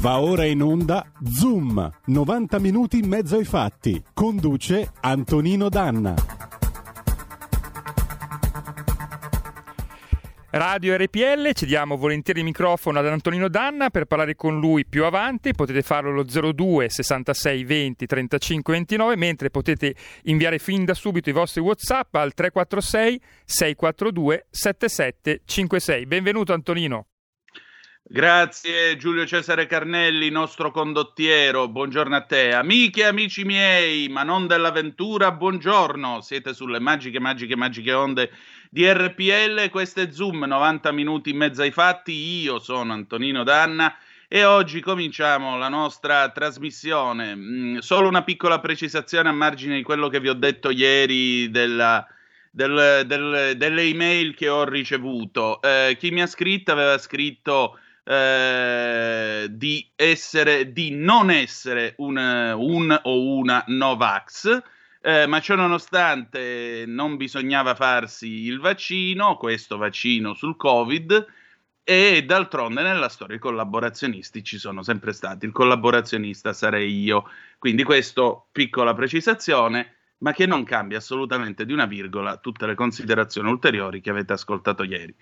Va ora in onda Zoom, 90 minuti in mezzo ai fatti. Conduce Antonino Danna. Radio RPL, cediamo volentieri il microfono ad Antonino Danna per parlare con lui più avanti, potete farlo allo 02 66 20 35 29, mentre potete inviare fin da subito i vostri Whatsapp al 346 642 7756. Benvenuto Antonino. Grazie Giulio Cesare Carnelli, nostro condottiero, buongiorno a te. Amiche e amici miei, ma non dell'avventura, buongiorno. Siete sulle magiche, magiche, magiche onde di RPL, questo è Zoom, 90 minuti in mezzo ai fatti. Io sono Antonino Danna e oggi cominciamo la nostra trasmissione. Mm, solo una piccola precisazione a margine di quello che vi ho detto ieri della... Del, del, delle email che ho ricevuto. Eh, chi mi ha scritto aveva scritto eh, di essere, di non essere un, un o una Novax. Eh, ma ciò nonostante non bisognava farsi il vaccino, questo vaccino sul Covid, e d'altronde nella storia i collaborazionisti ci sono sempre stati. Il collaborazionista sarei io. Quindi questo piccola precisazione, ma che non cambia assolutamente di una virgola tutte le considerazioni ulteriori che avete ascoltato ieri.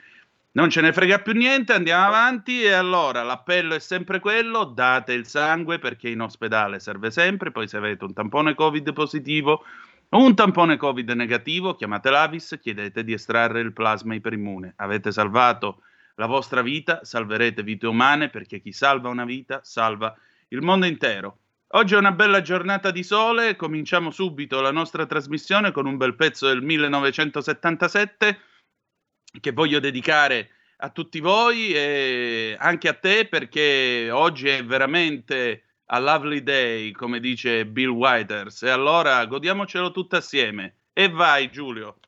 Non ce ne frega più niente, andiamo avanti e allora l'appello è sempre quello, date il sangue perché in ospedale serve sempre, poi se avete un tampone Covid positivo o un tampone Covid negativo, chiamate l'Avis, chiedete di estrarre il plasma iperimmune. Avete salvato la vostra vita, salverete vite umane perché chi salva una vita salva il mondo intero. Oggi è una bella giornata di sole, cominciamo subito la nostra trasmissione con un bel pezzo del 1977 che voglio dedicare a tutti voi e anche a te perché oggi è veramente a lovely day, come dice Bill Whiters. E allora godiamocelo tutto assieme. E vai Giulio.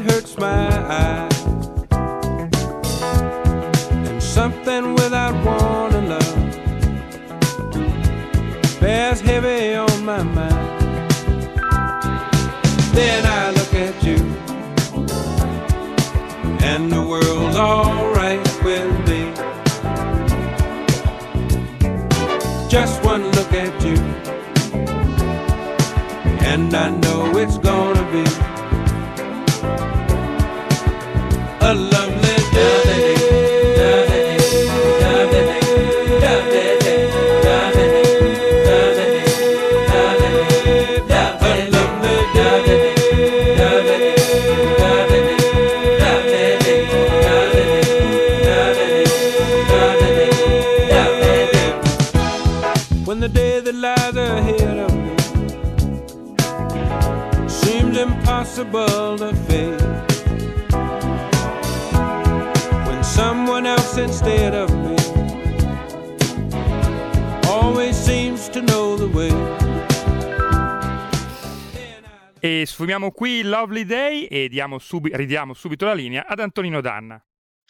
Hurts my eyes. Sfumiamo qui Lovely Day e diamo subi- ridiamo subito la linea ad Antonino Danna.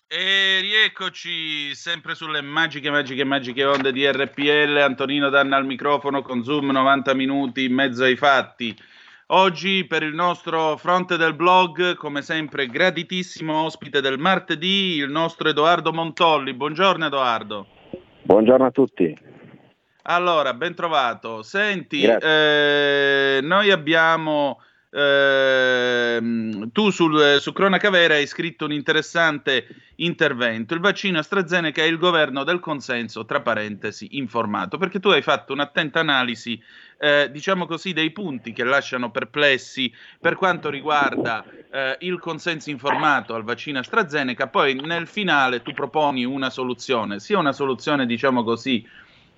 E rieccoci sempre sulle magiche, magiche, magiche onde di RPL. Antonino Danna al microfono con Zoom 90 minuti in mezzo ai fatti. Oggi per il nostro fronte del blog, come sempre, graditissimo ospite del martedì, il nostro Edoardo Montolli. Buongiorno Edoardo. Buongiorno a tutti. Allora, ben trovato. Senti, eh, noi abbiamo eh, tu sul, su Cronaca Vera hai scritto un interessante intervento. Il vaccino AstraZeneca è il governo del consenso, tra parentesi, informato, perché tu hai fatto un'attenta analisi, eh, diciamo così, dei punti che lasciano perplessi per quanto riguarda eh, il consenso informato al vaccino AstraZeneca. Poi nel finale tu proponi una soluzione, sia una soluzione, diciamo così,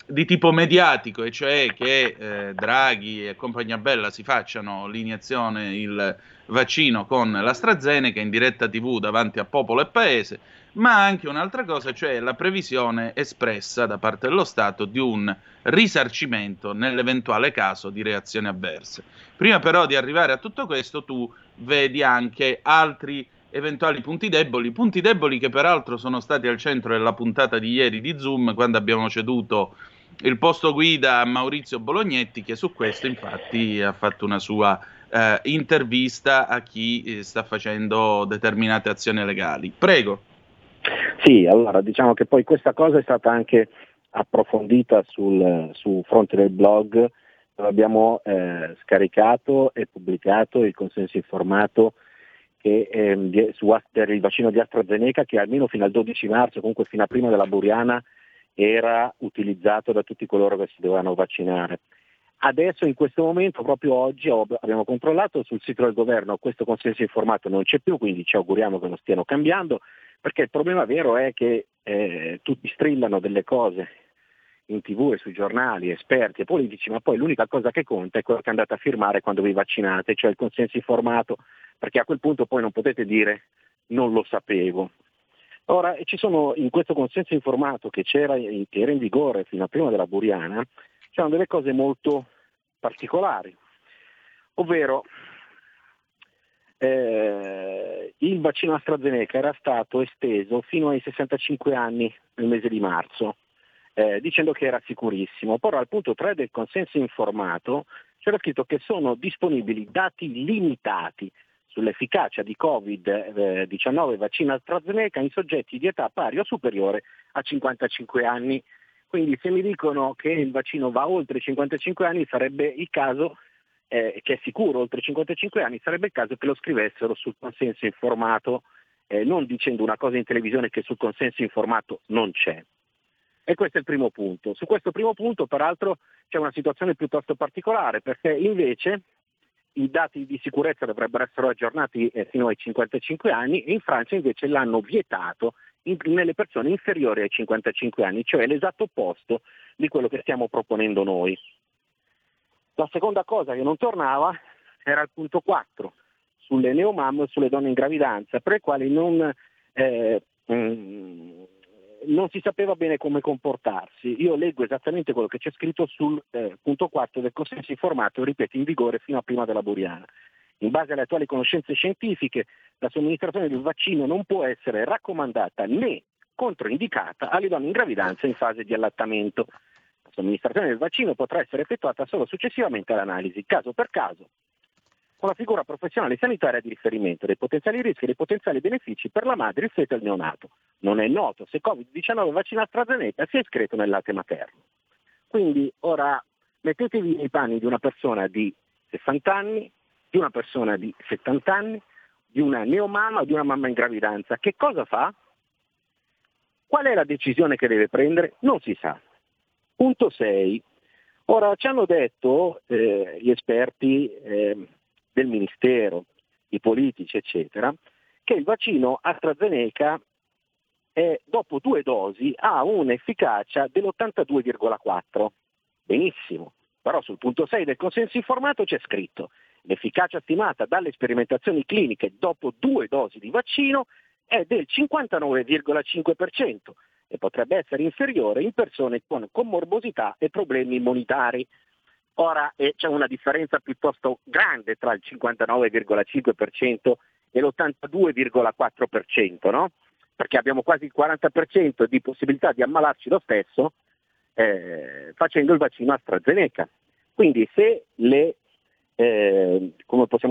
di tipo mediatico, e cioè che eh, Draghi e compagnia bella si facciano l'iniezione, il vaccino con l'AstraZeneca in diretta TV davanti a popolo e paese, ma anche un'altra cosa, cioè la previsione espressa da parte dello Stato di un risarcimento nell'eventuale caso di reazioni avverse. Prima però di arrivare a tutto questo, tu vedi anche altri eventuali punti deboli, punti deboli che peraltro sono stati al centro della puntata di ieri di Zoom quando abbiamo ceduto il posto guida a Maurizio Bolognetti che su questo infatti ha fatto una sua eh, intervista a chi eh, sta facendo determinate azioni legali. Prego. Sì, allora diciamo che poi questa cosa è stata anche approfondita sul, su fronte del blog dove abbiamo eh, scaricato e pubblicato il consenso informato che, eh, su, per il vaccino di AstraZeneca che almeno fino al 12 marzo, comunque fino a prima della Buriana, era utilizzato da tutti coloro che si dovevano vaccinare. Adesso in questo momento, proprio oggi, abbiamo controllato sul sito del governo, questo consenso informato non c'è più, quindi ci auguriamo che non stiano cambiando, perché il problema vero è che eh, tutti strillano delle cose in tv e sui giornali, esperti e politici, ma poi l'unica cosa che conta è quello che andate a firmare quando vi vaccinate, cioè il consenso informato, perché a quel punto poi non potete dire non lo sapevo. Ora, ci sono in questo consenso informato che, c'era, che era in vigore fino a prima della Buriana, c'erano delle cose molto particolari, ovvero eh, il vaccino AstraZeneca era stato esteso fino ai 65 anni nel mese di marzo, eh, dicendo che era sicurissimo. Però al punto 3 del consenso informato c'era scritto che sono disponibili dati limitati sull'efficacia di Covid-19 vaccino AstraZeneca in soggetti di età pari o superiore a 55 anni. Quindi se mi dicono che il vaccino va oltre i 55 anni sarebbe il caso, eh, che è sicuro oltre i 55 anni, sarebbe il caso che lo scrivessero sul consenso informato, eh, non dicendo una cosa in televisione che sul consenso informato non c'è. E questo è il primo punto. Su questo primo punto, peraltro, c'è una situazione piuttosto particolare, perché invece i dati di sicurezza dovrebbero essere aggiornati eh, fino ai 55 anni e in Francia invece l'hanno vietato in, nelle persone inferiori ai 55 anni, cioè l'esatto opposto di quello che stiamo proponendo noi. La seconda cosa che non tornava era il punto 4 sulle neomam e sulle donne in gravidanza, per le quali non, eh, mh, mm, non si sapeva bene come comportarsi. Io leggo esattamente quello che c'è scritto sul eh, punto 4 del consenso informato, ripeto, in vigore fino a prima della Buriana. In base alle attuali conoscenze scientifiche, la somministrazione del vaccino non può essere raccomandata né controindicata alle donne in gravidanza in fase di allattamento. La somministrazione del vaccino potrà essere effettuata solo successivamente all'analisi, caso per caso, con la figura professionale sanitaria di riferimento dei potenziali rischi e dei potenziali benefici per la madre, il feto e il neonato. Non è noto se Covid-19 vaccino AstraZeneca sia escreto nel latte materno. Quindi ora mettetevi nei panni di una persona di 60 anni, di una persona di 70 anni, di una neomamma o di una mamma in gravidanza. Che cosa fa? Qual è la decisione che deve prendere? Non si sa. Punto 6. Ora ci hanno detto eh, gli esperti eh, del Ministero, i politici, eccetera, che il vaccino AstraZeneca è, dopo due dosi ha un'efficacia dell'82,4. Benissimo, però sul punto 6 del consenso informato c'è scritto l'efficacia stimata dalle sperimentazioni cliniche dopo due dosi di vaccino è del 59,5% e potrebbe essere inferiore in persone con comorbosità e problemi immunitari. Ora eh, c'è una differenza piuttosto grande tra il 59,5% e l'82,4%, no? perché abbiamo quasi il 40% di possibilità di ammalarci lo stesso eh, facendo il vaccino AstraZeneca. Quindi se le eh,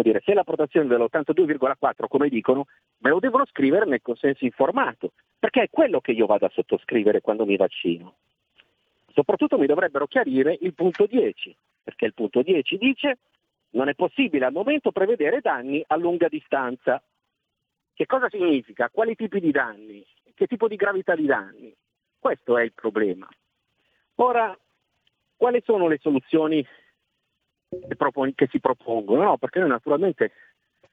dire, se la protezione dell'82,4 come dicono, me lo devono scrivere nel consenso informato, perché è quello che io vado a sottoscrivere quando mi vaccino. Soprattutto mi dovrebbero chiarire il punto 10, perché il punto 10 dice non è possibile al momento prevedere danni a lunga distanza. Che cosa significa? Quali tipi di danni? Che tipo di gravità di danni? Questo è il problema. Ora, quali sono le soluzioni che, si propongono? No, perché noi naturalmente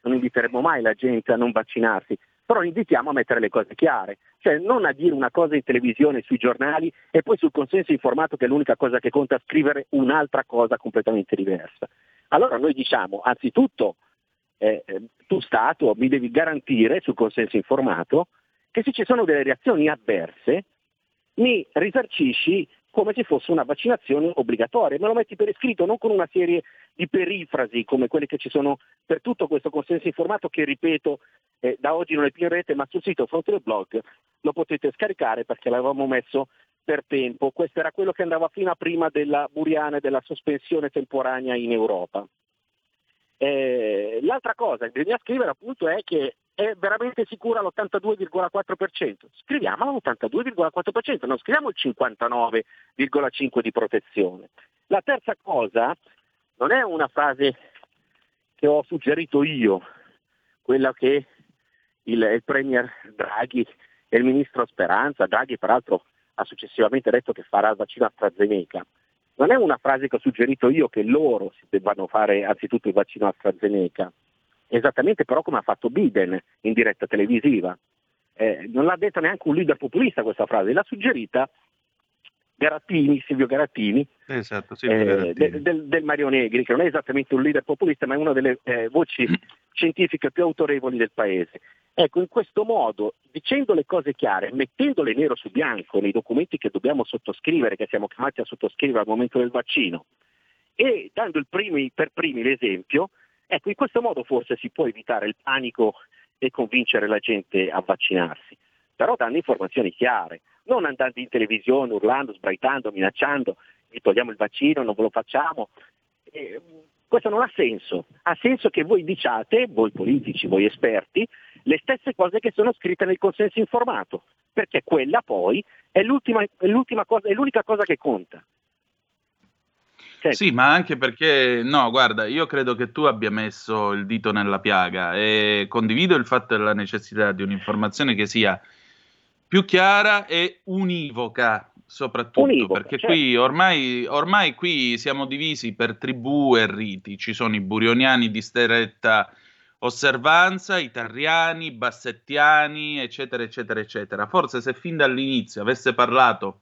non inviteremo mai la gente a non vaccinarsi, però invitiamo a mettere le cose chiare, cioè non a dire una cosa in televisione, sui giornali e poi sul consenso informato che è l'unica cosa che conta scrivere un'altra cosa completamente diversa. Allora noi diciamo, anzitutto, eh, eh, tu Stato mi devi garantire sul consenso informato che se ci sono delle reazioni avverse mi risarcisci come se fosse una vaccinazione obbligatoria, me lo metti per iscritto, non con una serie di perifrasi come quelle che ci sono per tutto questo consenso informato che, ripeto, eh, da oggi non è più in rete, ma sul sito Fronte del Blog lo potete scaricare perché l'avevamo messo per tempo. Questo era quello che andava fino a prima della Buriana e della sospensione temporanea in Europa. Eh, l'altra cosa che bisogna scrivere appunto è che è veramente sicura l'82,4%. Scriviamola all'82,4%, non scriviamo il 59,5% di protezione. La terza cosa non è una frase che ho suggerito io, quella che il, il Premier Draghi e il Ministro Speranza, Draghi peraltro ha successivamente detto che farà il vaccino AstraZeneca, non è una frase che ho suggerito io che loro si debbano fare anzitutto il vaccino AstraZeneca, esattamente però come ha fatto Biden in diretta televisiva. Eh, non l'ha detta neanche un leader populista questa frase, l'ha suggerita Garattini, Silvio Garattini, esatto, Silvio eh, Garattini. Del, del, del, Mario Negri, che non è esattamente un leader populista, ma è una delle eh, voci scientifiche più autorevoli del paese. Ecco, in questo modo, dicendo le cose chiare, mettendole nero su bianco nei documenti che dobbiamo sottoscrivere, che siamo chiamati a sottoscrivere al momento del vaccino, e dando primi, per primi l'esempio, ecco, in questo modo forse si può evitare il panico e convincere la gente a vaccinarsi, però dando informazioni chiare, non andando in televisione urlando, sbraitando, minacciando, vi togliamo il vaccino, non ve lo facciamo. Eh, questo non ha senso, ha senso che voi diciate, voi politici, voi esperti, le stesse cose che sono scritte nel consenso informato, perché quella poi è, l'ultima, è, l'ultima cosa, è l'unica cosa che conta. Senti. Sì, ma anche perché, no, guarda, io credo che tu abbia messo il dito nella piaga e condivido il fatto della necessità di un'informazione che sia più chiara e univoca soprattutto Univoca, perché certo. qui ormai, ormai, qui siamo divisi per tribù e riti, ci sono i burioniani di stretta osservanza, i tarriani, i bassettiani, eccetera, eccetera, eccetera. Forse se fin dall'inizio avesse parlato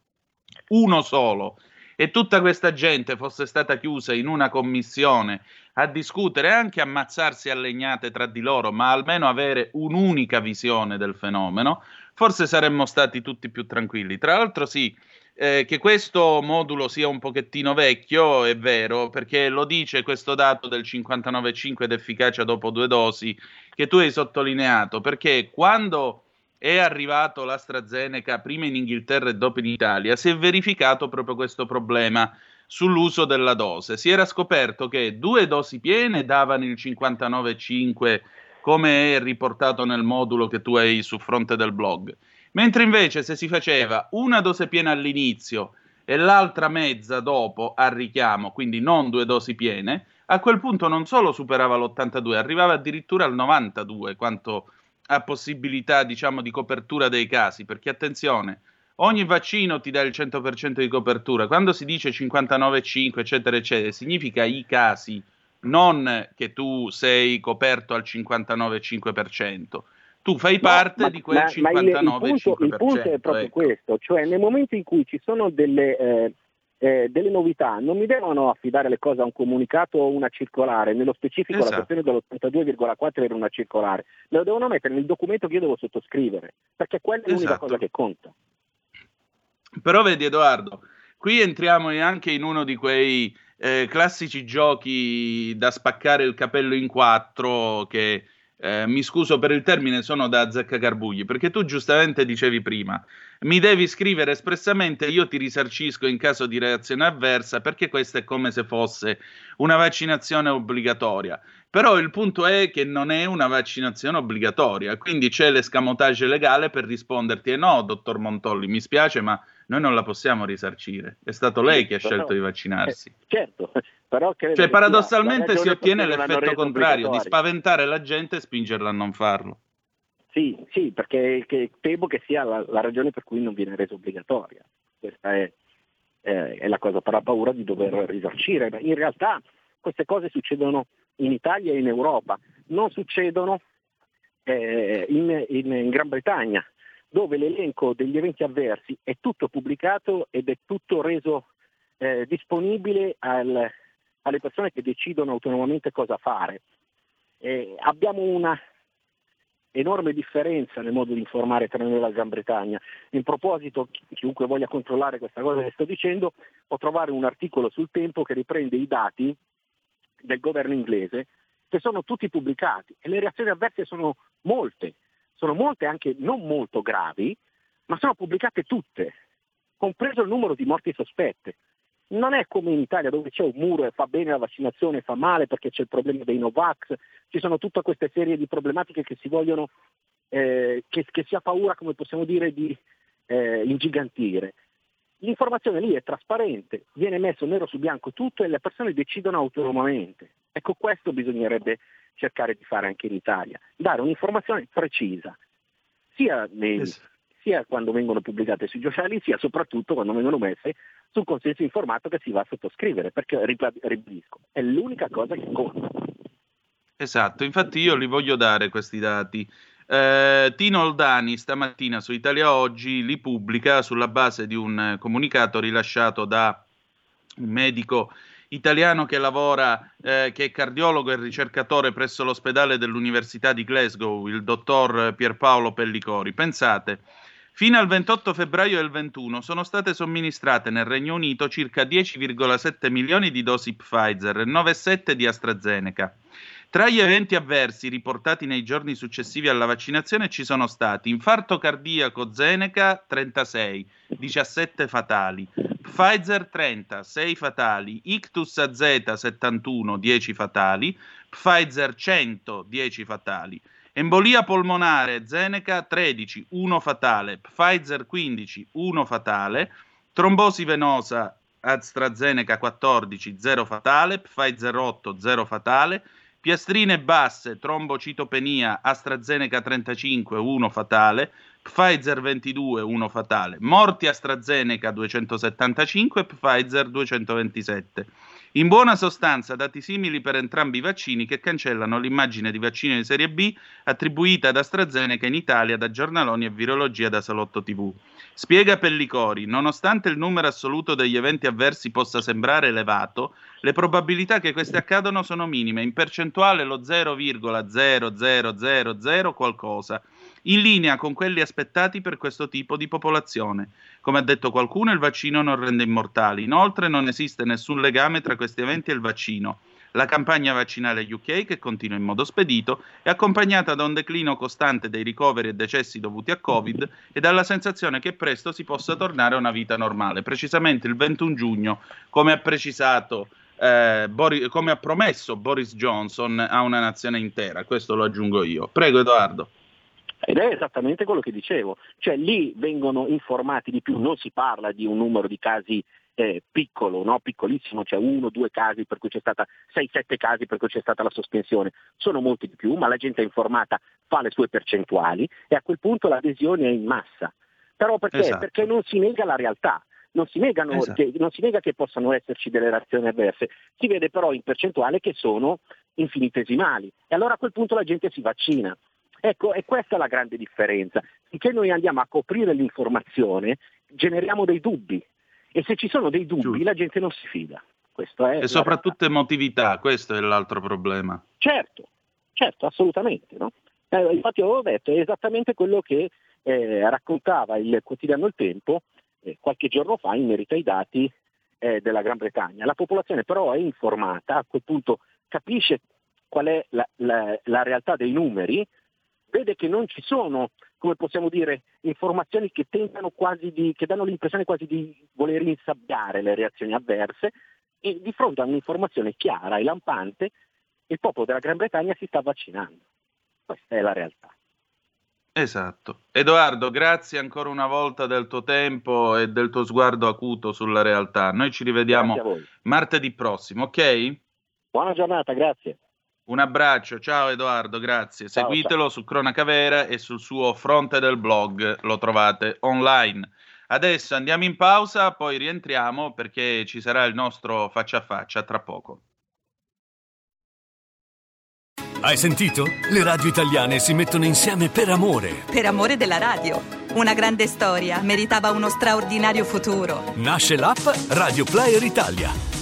uno solo e tutta questa gente fosse stata chiusa in una commissione a discutere anche ammazzarsi a legnate tra di loro, ma almeno avere un'unica visione del fenomeno, forse saremmo stati tutti più tranquilli. Tra l'altro sì, eh, che questo modulo sia un pochettino vecchio è vero, perché lo dice questo dato del 59,5 d'efficacia dopo due dosi che tu hai sottolineato, perché quando è arrivato l'AstraZeneca prima in Inghilterra e dopo in Italia, si è verificato proprio questo problema sull'uso della dose. Si era scoperto che due dosi piene davano il 59,5 come è riportato nel modulo che tu hai su fronte del blog Mentre invece se si faceva una dose piena all'inizio e l'altra mezza dopo a richiamo, quindi non due dosi piene, a quel punto non solo superava l'82, arrivava addirittura al 92 quanto a possibilità, diciamo, di copertura dei casi, perché attenzione, ogni vaccino ti dà il 100% di copertura. Quando si dice 59,5, eccetera, eccetera, significa i casi, non che tu sei coperto al 59,5% tu fai parte no, di quel 59,5%. Ma il, il, punto, il punto è proprio ecco. questo, cioè nel momento in cui ci sono delle, eh, eh, delle, novità, non mi devono affidare le cose a un comunicato o una circolare, nello specifico esatto. la questione dell'82,4 era una circolare, me lo devono mettere nel documento che io devo sottoscrivere, perché quella è l'unica esatto. cosa che conta. Però vedi Edoardo, qui entriamo anche in uno di quei eh, classici giochi da spaccare il capello in quattro che eh, mi scuso per il termine, sono da azzeccagarbugli, perché tu giustamente dicevi prima, mi devi scrivere espressamente, io ti risarcisco in caso di reazione avversa, perché questa è come se fosse una vaccinazione obbligatoria. Però il punto è che non è una vaccinazione obbligatoria, quindi c'è l'escamotage legale per risponderti, e eh no, dottor Montolli, mi spiace, ma noi non la possiamo risarcire. È stato lei che ha scelto di vaccinarsi. Eh, certo, cioè, paradossalmente si ottiene l'effetto contrario, di spaventare la gente e spingerla a non farlo. Sì, sì, perché temo che sia la, la, ragione per cui non viene resa obbligatoria. Questa è, eh, è la cosa, per la paura di dover risarcire. In realtà queste cose succedono in Italia e in Europa, non succedono eh, in, in, in Gran Bretagna, dove l'elenco degli eventi avversi è tutto pubblicato ed è tutto reso eh, disponibile al, alle persone che decidono autonomamente cosa fare. Eh, abbiamo una enorme differenza nel modo di informare tra noi e la Gran Bretagna. In proposito, chiunque voglia controllare questa cosa che sto dicendo, può trovare un articolo sul tempo che riprende i dati del governo inglese che sono tutti pubblicati e le reazioni avverse sono molte, sono molte anche non molto gravi, ma sono pubblicate tutte, compreso il numero di morti sospette. Non è come in Italia dove c'è un muro e fa bene la vaccinazione e fa male perché c'è il problema dei Novax, ci sono tutta questa serie di problematiche che si vogliono, eh, che, che, si ha paura, come possiamo dire, di eh, ingigantire. L'informazione lì è trasparente, viene messo nero su bianco tutto e le persone decidono autonomamente. Ecco, questo bisognerebbe cercare di fare anche in Italia, dare un'informazione precisa, sia, nei, sia quando vengono pubblicate sui giornali, sia soprattutto quando vengono messe sul consenso informato che si va a sottoscrivere, perché ribadisco, è l'unica cosa che conta. Esatto, infatti io li voglio dare questi dati. Eh, Tino Oldani stamattina su Italia Oggi li pubblica sulla base di un comunicato rilasciato da un medico italiano che lavora, eh, che è cardiologo e ricercatore presso l'ospedale dell'Università di Glasgow, il dottor Pierpaolo Pellicori. Pensate, Fino al 28 febbraio del 21 sono state somministrate nel Regno Unito circa 10,7 milioni di dosi Pfizer e 9,7 di AstraZeneca. Tra gli eventi avversi riportati nei giorni successivi alla vaccinazione ci sono stati infarto cardiaco Zeneca 36, 17 fatali, Pfizer 30, 6 fatali, Ictus AZ 71, 10 fatali, Pfizer 100, 10 fatali. Embolia polmonare Zeneca 13, 1 fatale, Pfizer 15, 1 fatale, trombosi venosa AstraZeneca 14, 0 fatale, Pfizer 8, 0 fatale, piastrine basse, trombocitopenia AstraZeneca 35, 1 fatale, Pfizer 22, 1 fatale, morti AstraZeneca 275, Pfizer 227. In buona sostanza, dati simili per entrambi i vaccini che cancellano l'immagine di vaccino di serie B attribuita ad AstraZeneca in Italia da giornaloni e virologia da Salotto TV. Spiega Pellicori, nonostante il numero assoluto degli eventi avversi possa sembrare elevato, le probabilità che questi accadano sono minime, in percentuale lo 0,0000 qualcosa in linea con quelli aspettati per questo tipo di popolazione. Come ha detto qualcuno, il vaccino non rende immortali. Inoltre non esiste nessun legame tra questi eventi e il vaccino. La campagna vaccinale UK, che continua in modo spedito, è accompagnata da un declino costante dei ricoveri e decessi dovuti a Covid e dalla sensazione che presto si possa tornare a una vita normale. Precisamente il 21 giugno, come ha precisato eh, Boris, come ha promesso Boris Johnson a una nazione intera. Questo lo aggiungo io. Prego Edoardo. Ed è esattamente quello che dicevo, cioè lì vengono informati di più, non si parla di un numero di casi eh, piccolo, no? piccolissimo, cioè uno, due casi per cui c'è stata, sei, sette casi per cui c'è stata la sospensione, sono molti di più, ma la gente è informata, fa le sue percentuali e a quel punto l'adesione è in massa. Però perché? Esatto. Perché non si nega la realtà. Non si, negano, esatto. che, non si nega che possano esserci delle reazioni avverse, si vede però in percentuale che sono infinitesimali e allora a quel punto la gente si vaccina. Ecco, è questa la grande differenza. Finché noi andiamo a coprire l'informazione, generiamo dei dubbi e se ci sono dei dubbi Giusto. la gente non si fida. e soprattutto emotività, questo è l'altro problema. Certo, certo, assolutamente. No? Eh, infatti avevo detto, è esattamente quello che eh, raccontava il quotidiano Il Tempo eh, qualche giorno fa in merito ai dati eh, della Gran Bretagna. La popolazione però è informata, a quel punto capisce qual è la, la, la realtà dei numeri, vede che non ci sono, come possiamo dire, informazioni che di, che danno l'impressione quasi di voler insabbiare le reazioni avverse e di fronte a un'informazione chiara e lampante il popolo della Gran Bretagna si sta vaccinando. Questa è la realtà. Esatto. Edoardo, grazie ancora una volta del tuo tempo e del tuo sguardo acuto sulla realtà. Noi ci rivediamo martedì prossimo, ok? Buona giornata, grazie. Un abbraccio, ciao Edoardo, grazie. Ciao, Seguitelo ciao. su Cronaca Vera e sul suo fronte del blog, lo trovate online. Adesso andiamo in pausa, poi rientriamo perché ci sarà il nostro faccia a faccia tra poco. Hai sentito? Le radio italiane si mettono insieme per amore. Per amore della radio. Una grande storia meritava uno straordinario futuro. Nasce l'app Radio Player Italia.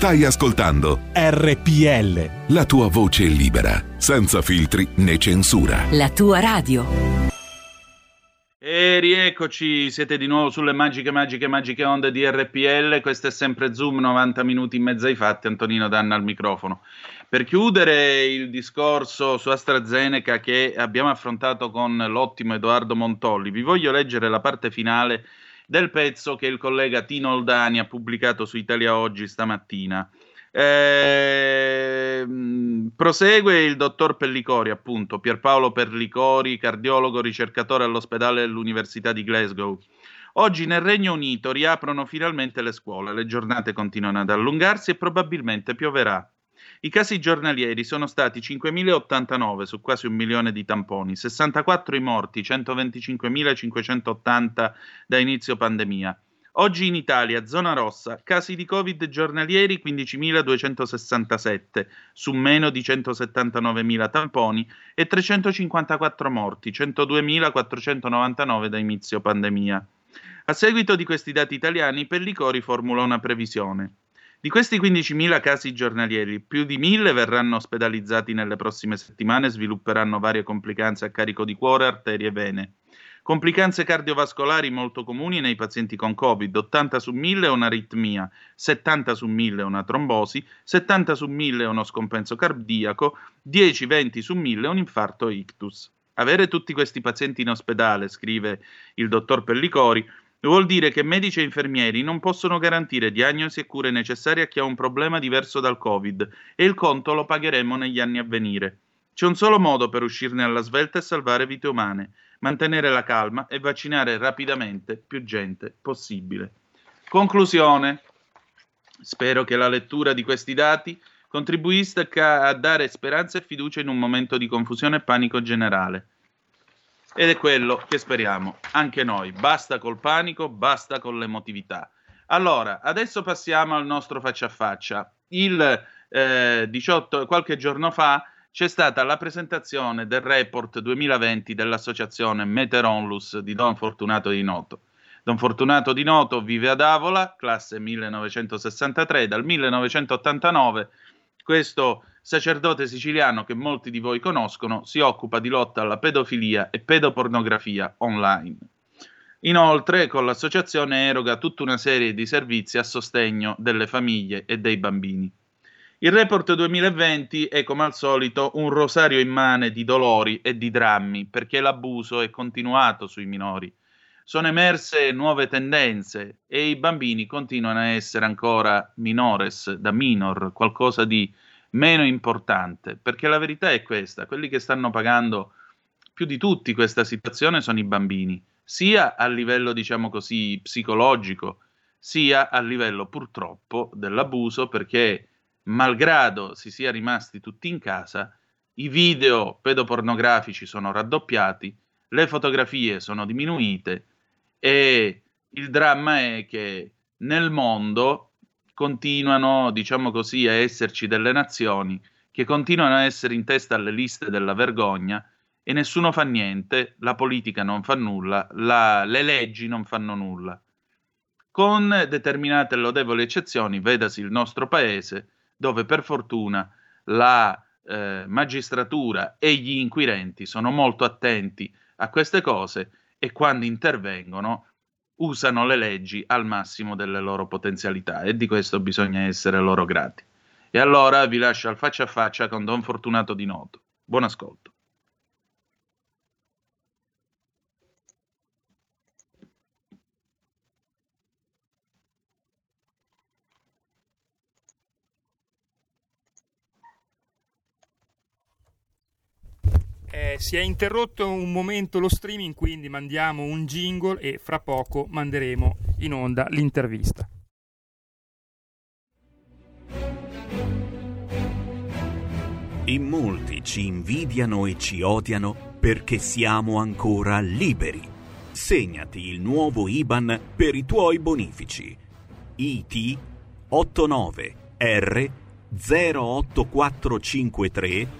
Stai ascoltando RPL. La tua voce libera, senza filtri né censura. La tua radio. E rieccoci, siete di nuovo sulle magiche, magiche, magiche onde di RPL. Questo è sempre Zoom, 90 minuti in mezzo ai fatti. Antonino Danna al microfono. Per chiudere il discorso su AstraZeneca che abbiamo affrontato con l'ottimo Edoardo Montolli, vi voglio leggere la parte finale del pezzo che il collega Tino Oldani ha pubblicato su Italia Oggi stamattina. Eh, prosegue il dottor Pellicori, appunto, Pierpaolo Perlicori, cardiologo, ricercatore all'ospedale dell'Università di Glasgow. Oggi nel Regno Unito riaprono finalmente le scuole, le giornate continuano ad allungarsi e probabilmente pioverà. I casi giornalieri sono stati 5.089 su quasi un milione di tamponi, 64 i morti, 125.580 da inizio pandemia. Oggi in Italia, zona rossa, casi di Covid giornalieri 15.267 su meno di 179.000 tamponi e 354 morti, 102.499 da inizio pandemia. A seguito di questi dati italiani, Pellicori formula una previsione. Di questi 15.000 casi giornalieri, più di 1.000 verranno ospedalizzati nelle prossime settimane e svilupperanno varie complicanze a carico di cuore, arterie e vene. Complicanze cardiovascolari molto comuni nei pazienti con Covid, 80 su 1000 è un'aritmia, 70 su 1000 è una trombosi, 70 su 1000 è uno scompenso cardiaco, 10-20 su 1000 è un infarto ictus. Avere tutti questi pazienti in ospedale, scrive il dottor Pellicori, Vuol dire che medici e infermieri non possono garantire diagnosi e cure necessarie a chi ha un problema diverso dal Covid e il conto lo pagheremo negli anni a venire. C'è un solo modo per uscirne alla svelta e salvare vite umane, mantenere la calma e vaccinare rapidamente più gente possibile. Conclusione. Spero che la lettura di questi dati contribuisca a dare speranza e fiducia in un momento di confusione e panico generale. Ed è quello che speriamo anche noi. Basta col panico, basta con l'emotività. Allora, adesso passiamo al nostro faccia a faccia. Il eh, 18, qualche giorno fa c'è stata la presentazione del report 2020 dell'associazione Meteronlus di Don Fortunato di Noto. Don Fortunato di Noto vive ad Avola, classe 1963, dal 1989 questo sacerdote siciliano che molti di voi conoscono si occupa di lotta alla pedofilia e pedopornografia online. Inoltre, con l'associazione eroga tutta una serie di servizi a sostegno delle famiglie e dei bambini. Il report 2020 è come al solito un rosario immane di dolori e di drammi perché l'abuso è continuato sui minori. Sono emerse nuove tendenze e i bambini continuano a essere ancora minores, da minor, qualcosa di meno importante, perché la verità è questa, quelli che stanno pagando più di tutti questa situazione sono i bambini, sia a livello, diciamo così, psicologico, sia a livello purtroppo dell'abuso, perché malgrado si sia rimasti tutti in casa, i video pedopornografici sono raddoppiati, le fotografie sono diminuite e il dramma è che nel mondo continuano, diciamo così, a esserci delle nazioni che continuano a essere in testa alle liste della vergogna e nessuno fa niente, la politica non fa nulla, la, le leggi non fanno nulla. Con determinate lodevoli eccezioni, vedasi il nostro paese, dove per fortuna la eh, magistratura e gli inquirenti sono molto attenti a queste cose e quando intervengono usano le leggi al massimo delle loro potenzialità e di questo bisogna essere loro grati. E allora vi lascio al faccia a faccia con Don Fortunato di Noto. Buon ascolto. Eh, si è interrotto un momento lo streaming, quindi mandiamo un jingle e fra poco manderemo in onda l'intervista. In molti ci invidiano e ci odiano perché siamo ancora liberi. Segnati il nuovo IBAN per i tuoi bonifici. IT 89 R 08453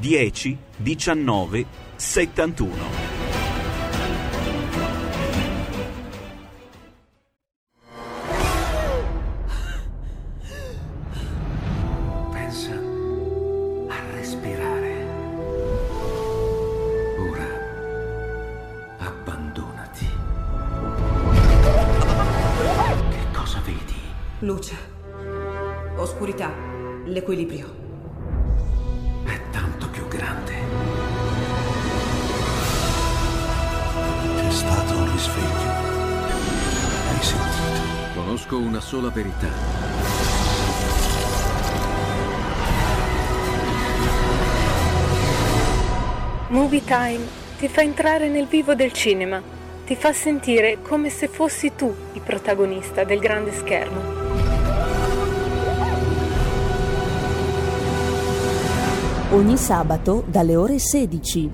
10 19 71. Time ti fa entrare nel vivo del cinema, ti fa sentire come se fossi tu il protagonista del grande schermo. Ogni sabato dalle ore 16.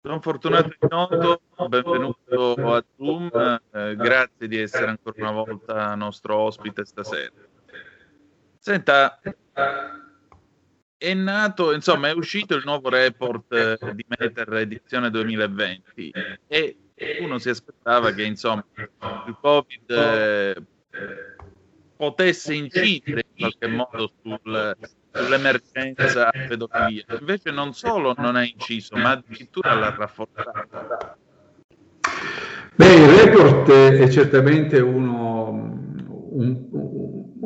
Don Fortunato Ignoto, benvenuto a Zoom, eh, grazie di essere ancora una volta nostro ospite stasera. Senta, è nato, insomma, è uscito il nuovo report eh, di Meter edizione 2020 e uno si aspettava che, insomma, il Covid eh, potesse incidere in qualche modo sul, sull'emergenza pedofilia. Invece non solo non ha inciso, ma addirittura l'ha rafforzata. Beh, il report è certamente uno, un,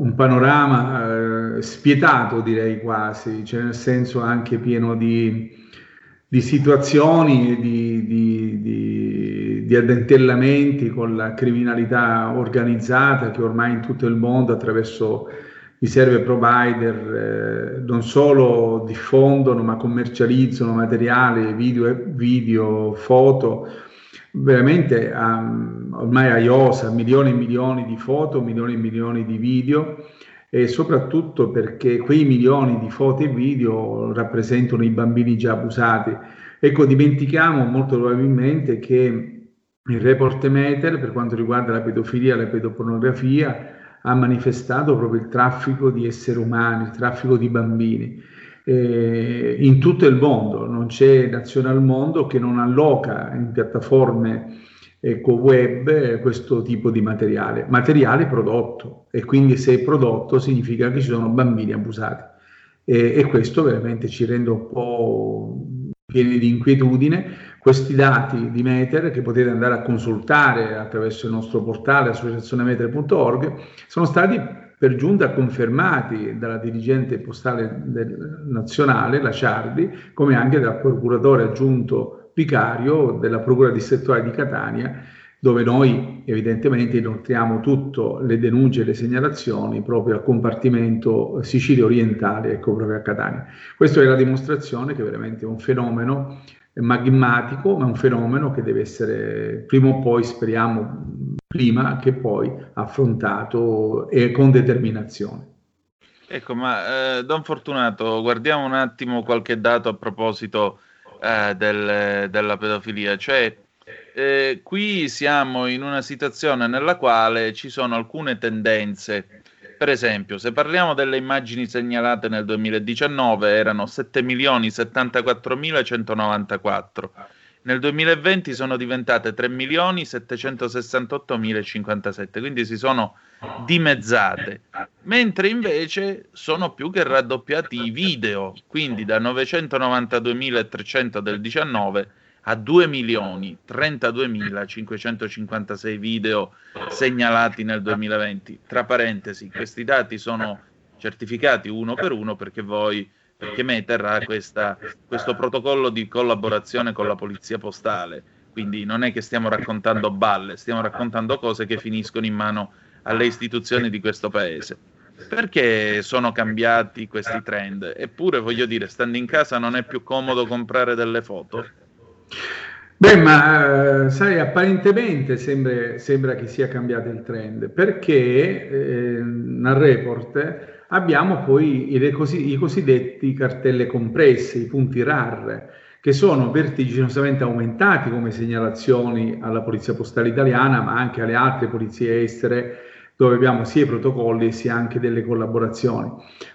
un panorama eh, spietato, direi quasi, cioè nel senso anche pieno di, di situazioni, di, di, di, di addentellamenti con la criminalità organizzata che ormai in tutto il mondo attraverso i server provider eh, non solo diffondono ma commercializzano materiali, video, video foto, veramente um, ormai a IOSA, milioni e milioni di foto, milioni e milioni di video e soprattutto perché quei milioni di foto e video rappresentano i bambini già abusati. Ecco, dimentichiamo molto probabilmente che il report Meter per quanto riguarda la pedofilia e la pedopornografia ha manifestato proprio il traffico di esseri umani, il traffico di bambini. Eh, in tutto il mondo, non c'è nazione al mondo che non alloca in piattaforme ecco, web questo tipo di materiale, materiale prodotto. E quindi se è prodotto significa che ci sono bambini abusati. E, e questo veramente ci rende un po' pieni di inquietudine. Questi dati di Meter che potete andare a consultare attraverso il nostro portale associazionemeter.org sono stati per giunta confermati dalla dirigente postale del, nazionale, la Ciardi, come anche dal procuratore aggiunto vicario della Procura distrettuale di Catania, dove noi evidentemente inoltriamo tutte le denunce e le segnalazioni proprio al compartimento Sicilia orientale, ecco proprio a Catania. Questa è la dimostrazione che veramente è un fenomeno magmatico, ma è un fenomeno che deve essere prima o poi, speriamo, prima che poi affrontato e con determinazione. Ecco, ma eh, Don Fortunato, guardiamo un attimo qualche dato a proposito eh, del, della pedofilia. Cioè, eh, qui siamo in una situazione nella quale ci sono alcune tendenze. Per esempio, se parliamo delle immagini segnalate nel 2019, erano 7.074.194 nel 2020 sono diventate 3.768.057, quindi si sono dimezzate, mentre invece sono più che raddoppiati i video, quindi da 992.300 del 19 a 2.032.556 video segnalati nel 2020. Tra parentesi, questi dati sono certificati uno per uno perché voi perché Meter ha questa, questo protocollo di collaborazione con la polizia postale, quindi non è che stiamo raccontando balle, stiamo raccontando cose che finiscono in mano alle istituzioni di questo paese. Perché sono cambiati questi trend? Eppure, voglio dire, stando in casa non è più comodo comprare delle foto? Beh, ma eh, sai, apparentemente sembra, sembra, che sia cambiato il trend, perché eh, nel report abbiamo poi i, i cosiddetti cartelle compresse, i punti RAR, che sono vertiginosamente aumentati come segnalazioni alla Polizia Postale Italiana, ma anche alle altre polizie estere, dove abbiamo sia i protocolli sia anche delle collaborazioni.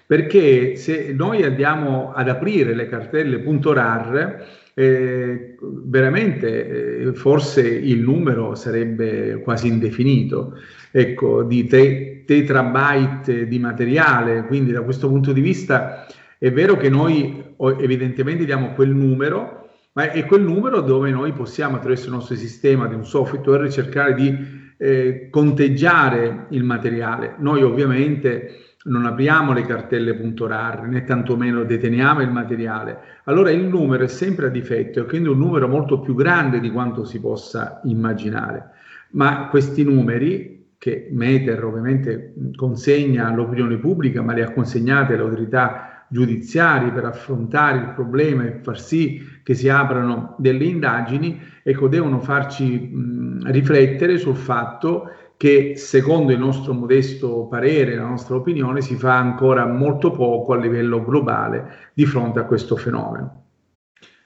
Perché se noi andiamo ad aprire le cartelle .rar, veramente eh, forse il numero sarebbe quasi indefinito, ecco, di te, tetrabyte di materiale, quindi da questo punto di vista è vero che noi evidentemente diamo quel numero, ma è quel numero dove noi possiamo attraverso il nostro sistema di un software cercare di eh, conteggiare il materiale. Noi ovviamente non apriamo le cartelle .rar né tantomeno deteniamo il materiale. Allora il numero è sempre a difetto e quindi un numero molto più grande di quanto si possa immaginare. Ma questi numeri che Meter ovviamente consegna all'opinione pubblica, ma le ha consegnate alle autorità giudiziarie per affrontare il problema e far sì che si aprano delle indagini, ecco, devono farci mh, riflettere sul fatto che secondo il nostro modesto parere, la nostra opinione, si fa ancora molto poco a livello globale di fronte a questo fenomeno.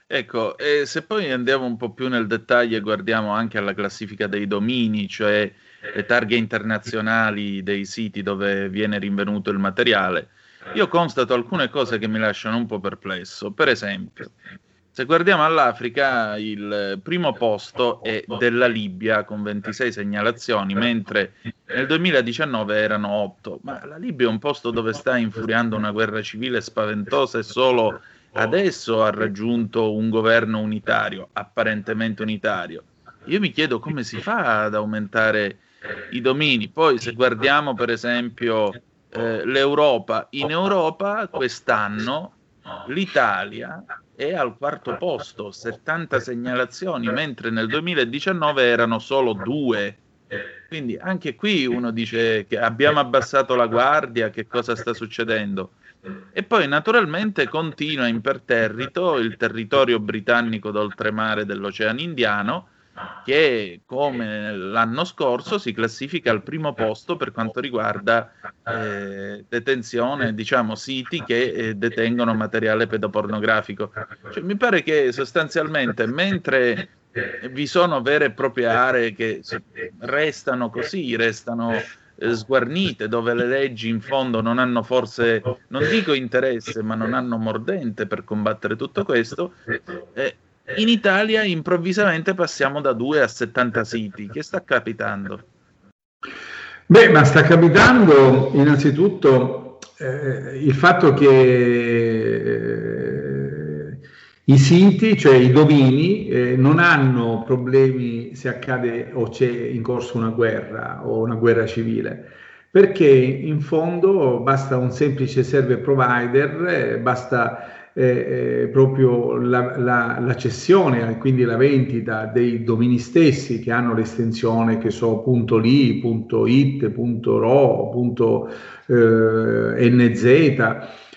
Ecco, e se poi andiamo un po' più nel dettaglio e guardiamo anche alla classifica dei domini, cioè le targhe internazionali dei siti dove viene rinvenuto il materiale, io constato alcune cose che mi lasciano un po' perplesso. Per esempio, se guardiamo all'Africa, il primo posto è della Libia con 26 segnalazioni, mentre nel 2019 erano 8. Ma la Libia è un posto dove sta infuriando una guerra civile spaventosa e solo adesso ha raggiunto un governo unitario, apparentemente unitario. Io mi chiedo come si fa ad aumentare i domini. Poi se guardiamo per esempio eh, l'Europa, in Europa quest'anno l'Italia è al quarto posto, 70 segnalazioni, mentre nel 2019 erano solo due. Quindi anche qui uno dice che abbiamo abbassato la guardia, che cosa sta succedendo? E poi naturalmente continua imperterrito il territorio britannico d'oltremare dell'Oceano Indiano, che come l'anno scorso si classifica al primo posto per quanto riguarda eh, detenzione, diciamo siti che eh, detengono materiale pedopornografico. Cioè, mi pare che sostanzialmente mentre vi sono vere e proprie aree che restano così, restano eh, sguarnite, dove le leggi in fondo non hanno forse, non dico interesse, ma non hanno mordente per combattere tutto questo, eh, in Italia improvvisamente passiamo da 2 a 70 siti. Che sta capitando? Beh, ma sta capitando innanzitutto eh, il fatto che eh, i siti, cioè i domini, eh, non hanno problemi se accade o c'è in corso una guerra o una guerra civile, perché in fondo basta un semplice server provider, eh, basta eh, proprio la, la, la, cessione, quindi la vendita dei domini stessi che hanno l'estensione che so .li, .it, .ro, eh, .nz,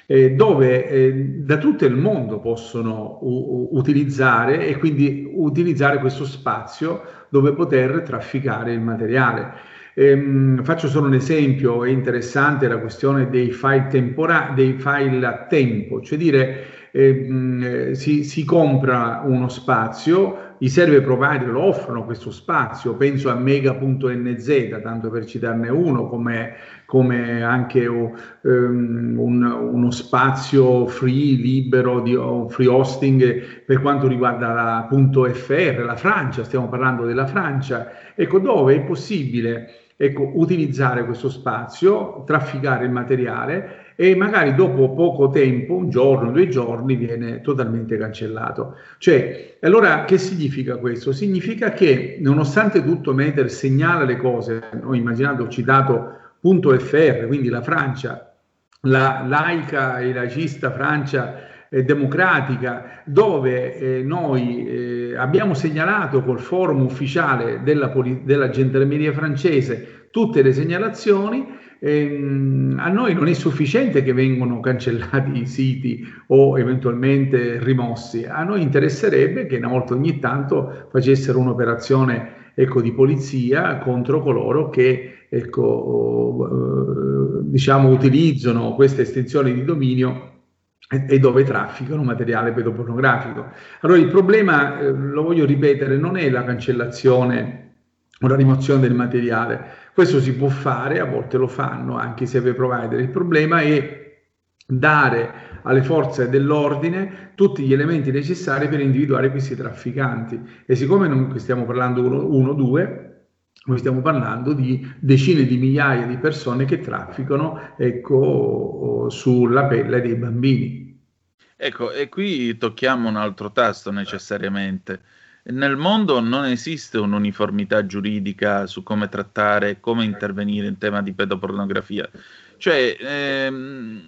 eh, dove eh, da tutto il mondo possono utilizzare e quindi utilizzare questo spazio dove poter trafficare il materiale. Ehm, faccio solo un esempio, è interessante la questione dei file, tempora- dei file a tempo, cioè dire ehm, si, si, compra uno spazio, i server provider lo offrono questo spazio, penso a mega.nz, tanto per citarne uno, come, come anche um, un, uno spazio free, libero, di free hosting per quanto riguarda la .fr, la Francia, stiamo parlando della Francia, ecco dove è possibile ecco, utilizzare questo spazio, trafficare il materiale e magari dopo poco tempo, un giorno, due giorni, viene totalmente cancellato. Cioè, allora che significa questo? Significa che nonostante tutto Meter segnala le cose, ho immaginato, ho citato punto .fr, quindi la Francia, la laica e laicista Francia eh, democratica, dove eh, noi eh, abbiamo segnalato col forum ufficiale della, della gendarmeria francese tutte le segnalazioni, ehm, a noi non è sufficiente che vengano cancellati i siti o eventualmente rimossi, a noi interesserebbe che una volta ogni tanto facessero un'operazione ecco, di polizia contro coloro che ecco, eh, diciamo, utilizzano queste estensioni di dominio e dove trafficano materiale pedopornografico. Allora il problema, eh, lo voglio ripetere, non è la cancellazione o la rimozione del materiale, questo si può fare, a volte lo fanno anche i server provider, il problema è dare alle forze dell'ordine tutti gli elementi necessari per individuare questi trafficanti. E siccome non stiamo parlando uno, uno due, noi stiamo parlando di decine di migliaia di persone che trafficano ecco, sulla pelle dei bambini. Ecco, e qui tocchiamo un altro tasto necessariamente. Nel mondo non esiste un'uniformità giuridica su come trattare e come intervenire in tema di pedopornografia. Cioè, ehm,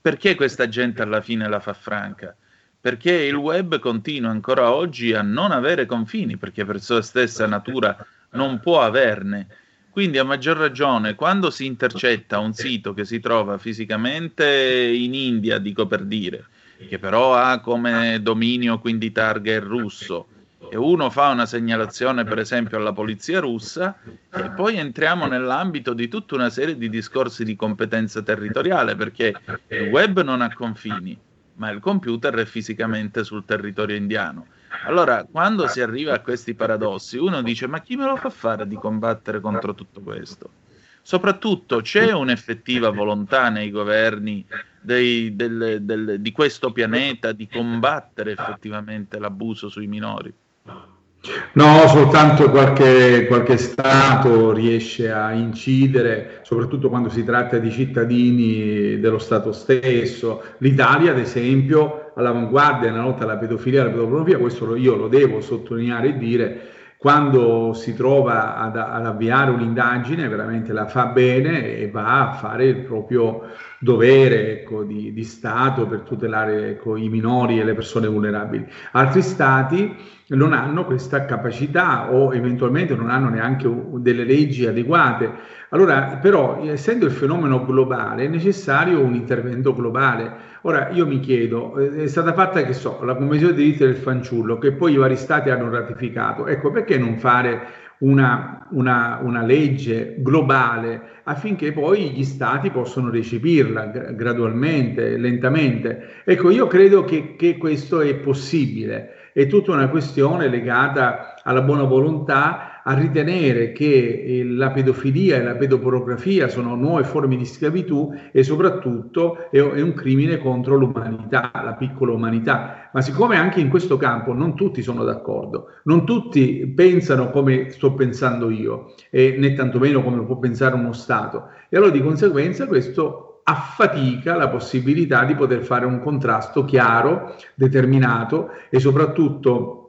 perché questa gente alla fine la fa franca? Perché il web continua ancora oggi a non avere confini, perché per sua stessa natura non può averne. Quindi a maggior ragione, quando si intercetta un sito che si trova fisicamente in India, dico per dire, che però ha come dominio quindi target russo, e uno fa una segnalazione per esempio alla polizia russa e poi entriamo nell'ambito di tutta una serie di discorsi di competenza territoriale perché il web non ha confini ma il computer è fisicamente sul territorio indiano allora, quando si arriva a questi paradossi, uno dice: Ma chi me lo fa fare di combattere contro tutto questo? Soprattutto c'è un'effettiva volontà nei governi dei, del, del, di questo pianeta di combattere effettivamente l'abuso sui minori? No, soltanto qualche, qualche, Stato riesce a incidere, soprattutto quando si tratta di cittadini dello Stato stesso. L'Italia, ad esempio, all'avanguardia nella lotta alla pedofilia e alla pedopornografia, questo io lo devo sottolineare e dire, quando si trova ad, ad, avviare un'indagine veramente la fa bene e va a fare il proprio dovere ecco, di, di, Stato per tutelare ecco, i minori e le persone vulnerabili. Altri Stati non hanno questa capacità o eventualmente non hanno neanche delle leggi adeguate. Allora, però, essendo il fenomeno globale, è necessario un intervento globale. Ora, io mi chiedo, eh, è stata fatta, che so, la Convenzione dei diritti del fanciullo, che poi i vari stati hanno ratificato. Ecco, perché non fare una, una, una legge globale affinché poi gli stati possano recepirla gradualmente, lentamente? Ecco, io credo che, che questo è possibile è tutta una questione legata alla buona volontà a ritenere che la pedofilia e la pedopornografia sono nuove forme di schiavitù e soprattutto è, un crimine contro l'umanità, la piccola umanità. Ma siccome anche in questo campo non tutti sono d'accordo, non tutti pensano come sto pensando io, e né tantomeno come può pensare uno Stato, e allora di conseguenza questo affatica la possibilità di poter fare un contrasto chiaro, determinato e soprattutto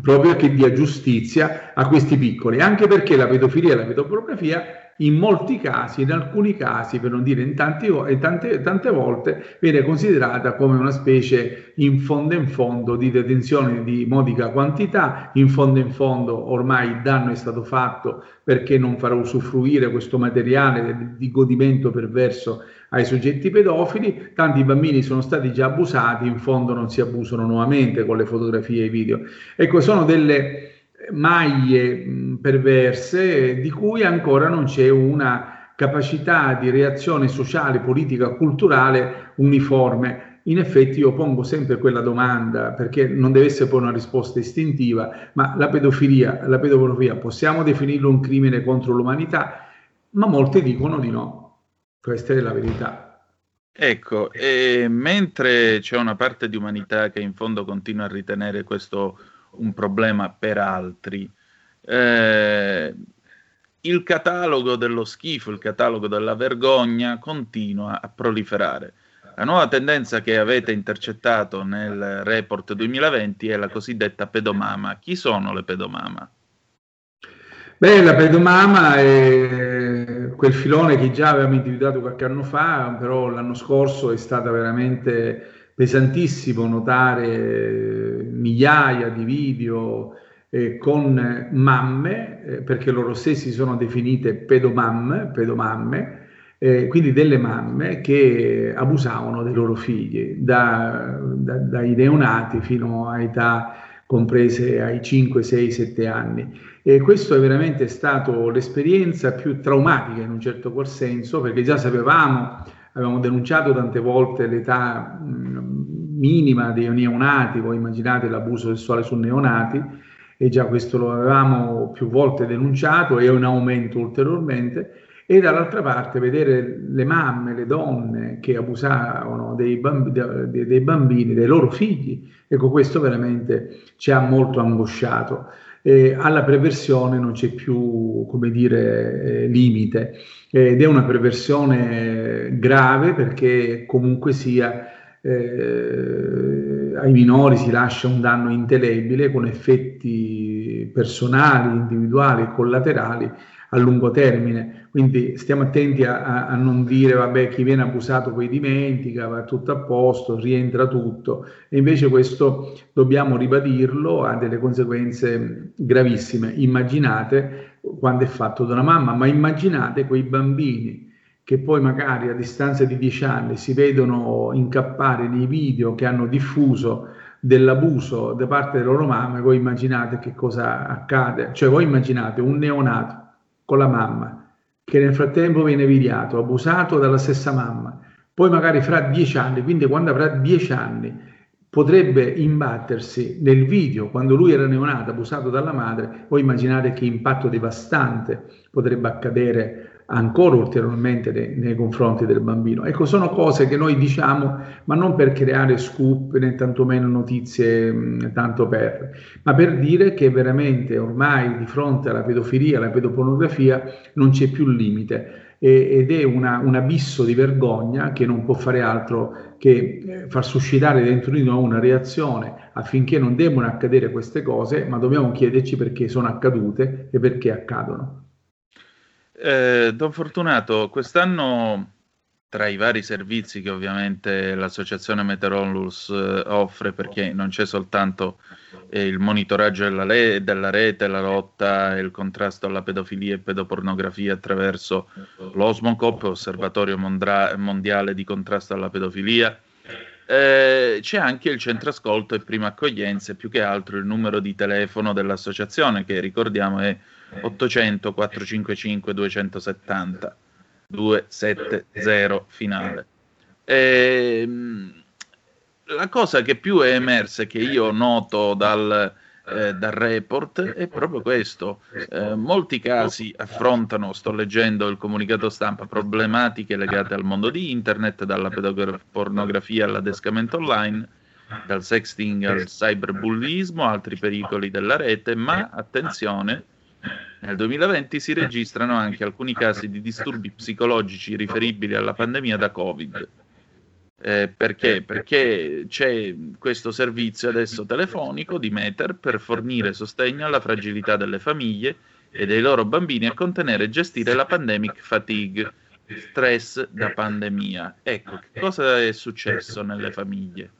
proprio che dia giustizia a questi piccoli, anche perché la pedofilia e la pedopornografia in molti casi, in alcuni casi, per non dire in tanti, in tante, tante volte, viene considerata come una specie in fondo in fondo di detenzione di modica quantità, in fondo in fondo ormai il danno è stato fatto perché non farà usufruire questo materiale di godimento perverso ai soggetti pedofili, tanti bambini sono stati già abusati, in fondo non si abusano nuovamente con le fotografie e i video. Ecco, sono delle maglie perverse di cui ancora non c'è una capacità di reazione sociale, politica, culturale uniforme. In effetti io pongo sempre quella domanda, perché non deve essere poi una risposta istintiva, ma la pedofilia, la pedopornografia, possiamo definirlo un crimine contro l'umanità? Ma molti dicono di no. Questa è la verità. Ecco, e mentre c'è una parte di umanità che in fondo continua a ritenere questo un problema per altri, eh, il catalogo dello schifo, il catalogo della vergogna continua a proliferare. La nuova tendenza che avete intercettato nel report 2020 è la cosiddetta pedomama. Chi sono le pedomama? Beh, la pedomama è quel filone che già avevamo individuato qualche anno fa, però l'anno scorso è stata veramente pesantissimo notare migliaia di video eh, con mamme, eh, perché loro stessi sono definite pedomamme, pedomamme eh, quindi delle mamme che abusavano dei loro figli, da, da, dai neonati fino a età comprese ai 5, 6, 7 anni. E questo è veramente stato l'esperienza più traumatica in un certo qual senso, perché già sapevamo, avevamo denunciato tante volte l'età mh, minima dei neonati, voi immaginate l'abuso sessuale su neonati, e già questo lo avevamo più volte denunciato e è un aumento ulteriormente, e dall'altra parte vedere le mamme, le donne che abusavano dei bambini, dei, bambini, dei loro figli, ecco questo veramente ci ha molto angosciato eh, alla perversione non c'è più, come dire, eh, limite. Ed è una perversione grave perché comunque sia eh, ai minori si lascia un danno indelebile con effetti personali, individuali collaterali a lungo termine. Quindi stiamo attenti a, a, non dire, vabbè, chi viene abusato poi dimentica, va tutto a posto, rientra tutto. E invece questo dobbiamo ribadirlo, ha delle conseguenze gravissime. Immaginate quando è fatto da una mamma, ma immaginate quei bambini che poi magari a distanza di dieci anni si vedono incappare nei video che hanno diffuso dell'abuso da parte delle loro mamme, voi immaginate che cosa accade. Cioè voi immaginate un neonato con la mamma, che nel frattempo viene vigliato, abusato dalla stessa mamma, poi magari fra dieci anni, quindi quando avrà dieci anni, potrebbe imbattersi nel video quando lui era neonato, abusato dalla madre, voi immaginate che impatto devastante potrebbe accadere ancora ulteriormente nei, nei, confronti del bambino. Ecco, sono cose che noi diciamo, ma non per creare scoop né tantomeno notizie mh, tanto per, ma per dire che veramente ormai di fronte alla pedofilia, alla pedopornografia, non c'è più limite ed è una, un abisso di vergogna che non può fare altro che eh, far suscitare dentro di noi una reazione affinché non debbano accadere queste cose, ma dobbiamo chiederci perché sono accadute e perché accadono. Eh, Don Fortunato, quest'anno tra i vari servizi che ovviamente l'associazione Meteorolus eh, offre, perché non c'è soltanto eh, il monitoraggio della, le- della, rete, la lotta e il contrasto alla pedofilia e pedopornografia attraverso l'Osmocop, Osservatorio Mondra- Mondiale di Contrasto alla Pedofilia, eh, c'è anche il centro ascolto e prima accoglienza, e più che altro il numero di telefono dell'associazione, che ricordiamo è 800 455 270 270 finale. E, ehm, la cosa che più è emersa, che io noto dal, eh, dal report, è proprio questo. Eh, molti casi affrontano, sto leggendo il comunicato stampa, problematiche legate al mondo di internet, dalla pedopornografia all'adescamento online, dal sexting al cyberbullismo, altri pericoli della rete, ma attenzione, nel 2020 si registrano anche alcuni casi di disturbi psicologici riferibili alla pandemia da Covid. Eh, perché? Perché c'è questo servizio adesso telefonico di Meter per fornire sostegno alla fragilità delle famiglie e dei loro bambini a contenere e gestire la pandemic fatigue, stress da pandemia. Ecco, che cosa è successo nelle famiglie?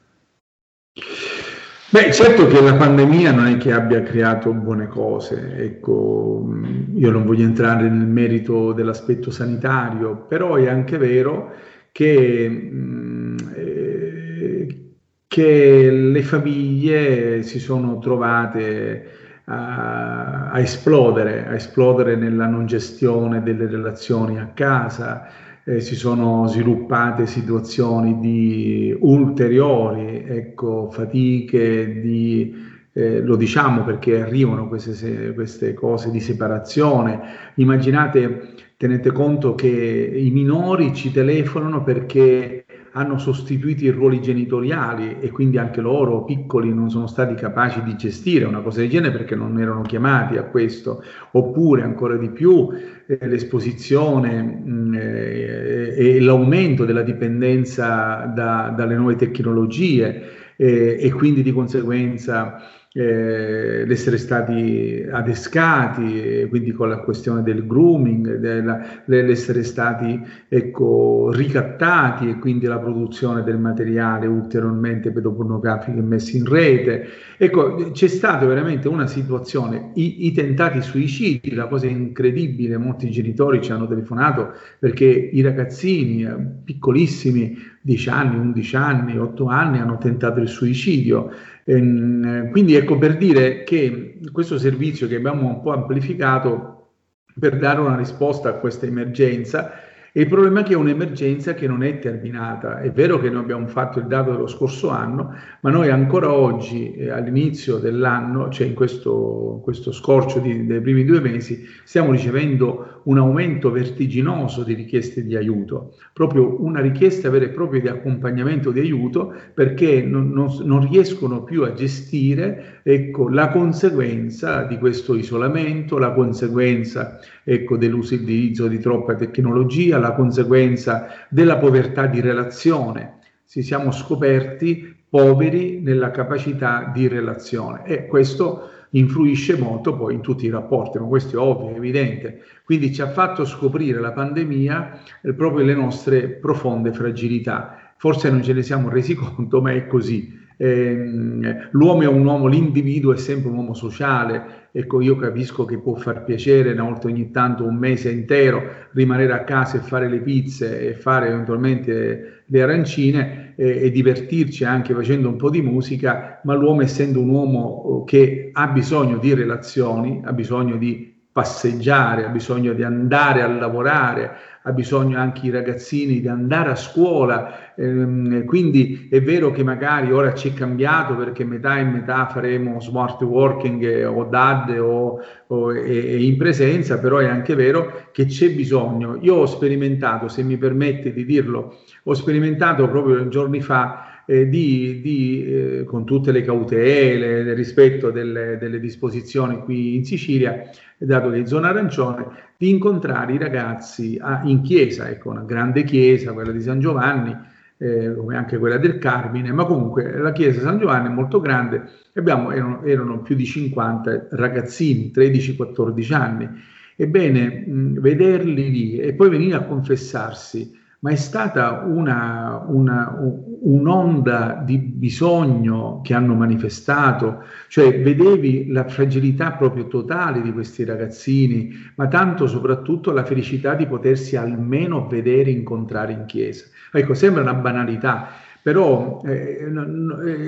Beh, certo che la pandemia non è che abbia creato buone cose, ecco, io non voglio entrare nel merito dell'aspetto sanitario, però è anche vero che, mh, eh, che le famiglie si sono trovate a, a, esplodere, a esplodere nella non gestione delle relazioni a casa, eh, si sono sviluppate situazioni di ulteriori ecco, fatiche, di, eh, lo diciamo perché arrivano queste, queste cose di separazione. Immaginate, tenete conto che i minori ci telefonano perché hanno sostituito i ruoli genitoriali e quindi anche loro piccoli non sono stati capaci di gestire una cosa del genere perché non erano chiamati a questo, oppure ancora di più eh, l'esposizione mh, mm, eh, e l'aumento della dipendenza da, dalle nuove tecnologie eh, e quindi di conseguenza eh, l'essere stati adescati, quindi con la questione del grooming, della, l'essere stati ecco, ricattati e quindi la produzione del materiale ulteriormente pedopornografico messo in rete. Ecco, c'è stata veramente una situazione, i, i tentati suicidi, la cosa incredibile, molti genitori ci hanno telefonato perché i ragazzini eh, piccolissimi, 10 anni, 11 anni, 8 anni, hanno tentato il suicidio. Ehm, quindi ecco per dire che questo servizio che abbiamo un po' amplificato per dare una risposta a questa emergenza il problema è che è un'emergenza che non è terminata. È vero che noi abbiamo fatto il dato dello scorso anno, ma noi ancora oggi, eh, all'inizio dell'anno, cioè in questo, questo scorcio di, dei primi due mesi, stiamo ricevendo un aumento vertiginoso di richieste di aiuto, proprio una richiesta vera e propria di accompagnamento di aiuto perché non, non, non riescono più a gestire ecco, la conseguenza di questo isolamento, la conseguenza ecco, dell'uso di troppa tecnologia, la conseguenza della povertà di relazione. Ci siamo scoperti poveri nella capacità di relazione e questo influisce molto poi in tutti i rapporti, ma questo è ovvio, è evidente. Quindi ci ha fatto scoprire la pandemia eh, proprio le nostre profonde fragilità. Forse non ce ne siamo resi conto, ma è così. Eh, l'uomo è un uomo, l'individuo è sempre un uomo sociale, ecco io capisco che può far piacere una volta ogni tanto un mese intero rimanere a casa e fare le pizze e fare eventualmente le arancine eh, e divertirci anche facendo un po' di musica, ma l'uomo essendo un uomo oh, che ha bisogno di relazioni, ha bisogno di passeggiare, ha bisogno di andare a lavorare, ha bisogno anche i ragazzini di andare a scuola, ehm, quindi è vero che magari ora ci è cambiato perché metà e metà faremo smart working o DAD o, o e, e in presenza, però è anche vero che c'è bisogno. Io ho sperimentato, se mi permette di dirlo, ho sperimentato proprio giorni fa eh, di, di, eh, con tutte le cautele, nel rispetto delle, delle, disposizioni qui in Sicilia, dato che è zona arancione, di incontrare i ragazzi a, in chiesa, ecco, una grande chiesa, quella di San Giovanni, eh, come anche quella del Carmine, ma comunque la chiesa di San Giovanni è molto grande, abbiamo, erano, erano più di 50 ragazzini, 13-14 anni. Ebbene, mh, vederli lì e poi venire a confessarsi ma è stata una, una, un'onda di bisogno che hanno manifestato, cioè vedevi la fragilità proprio totale di questi ragazzini, ma tanto soprattutto la felicità di potersi almeno vedere, incontrare in chiesa. Ecco, sembra una banalità, però eh,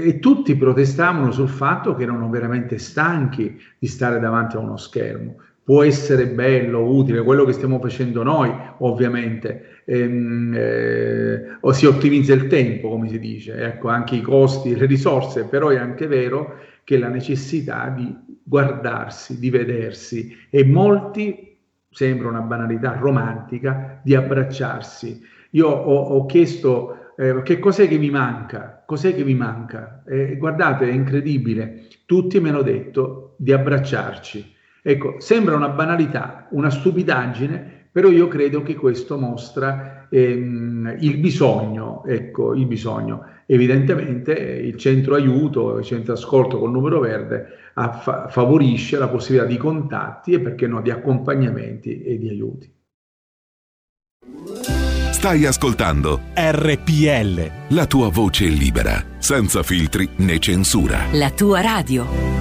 eh, tutti protestavano sul fatto che erano veramente stanchi di stare davanti a uno schermo può essere bello, utile, quello che stiamo facendo noi ovviamente, ehm, eh, o si ottimizza il tempo, come si dice, ecco, anche i costi, le risorse, però è anche vero che la necessità di guardarsi, di vedersi. E molti, sembra una banalità romantica, di abbracciarsi. Io ho, ho chiesto eh, che cos'è che vi manca, cos'è che vi manca? Eh, guardate, è incredibile, tutti mi hanno detto di abbracciarci. Ecco, sembra una banalità, una stupidaggine, però io credo che questo mostra ehm, il bisogno, ecco, il bisogno. Evidentemente il centro aiuto, il centro ascolto col numero verde fa- favorisce la possibilità di contatti e perché no di accompagnamenti e di aiuti. Stai ascoltando RPL. La tua voce libera, senza filtri né censura. La tua radio.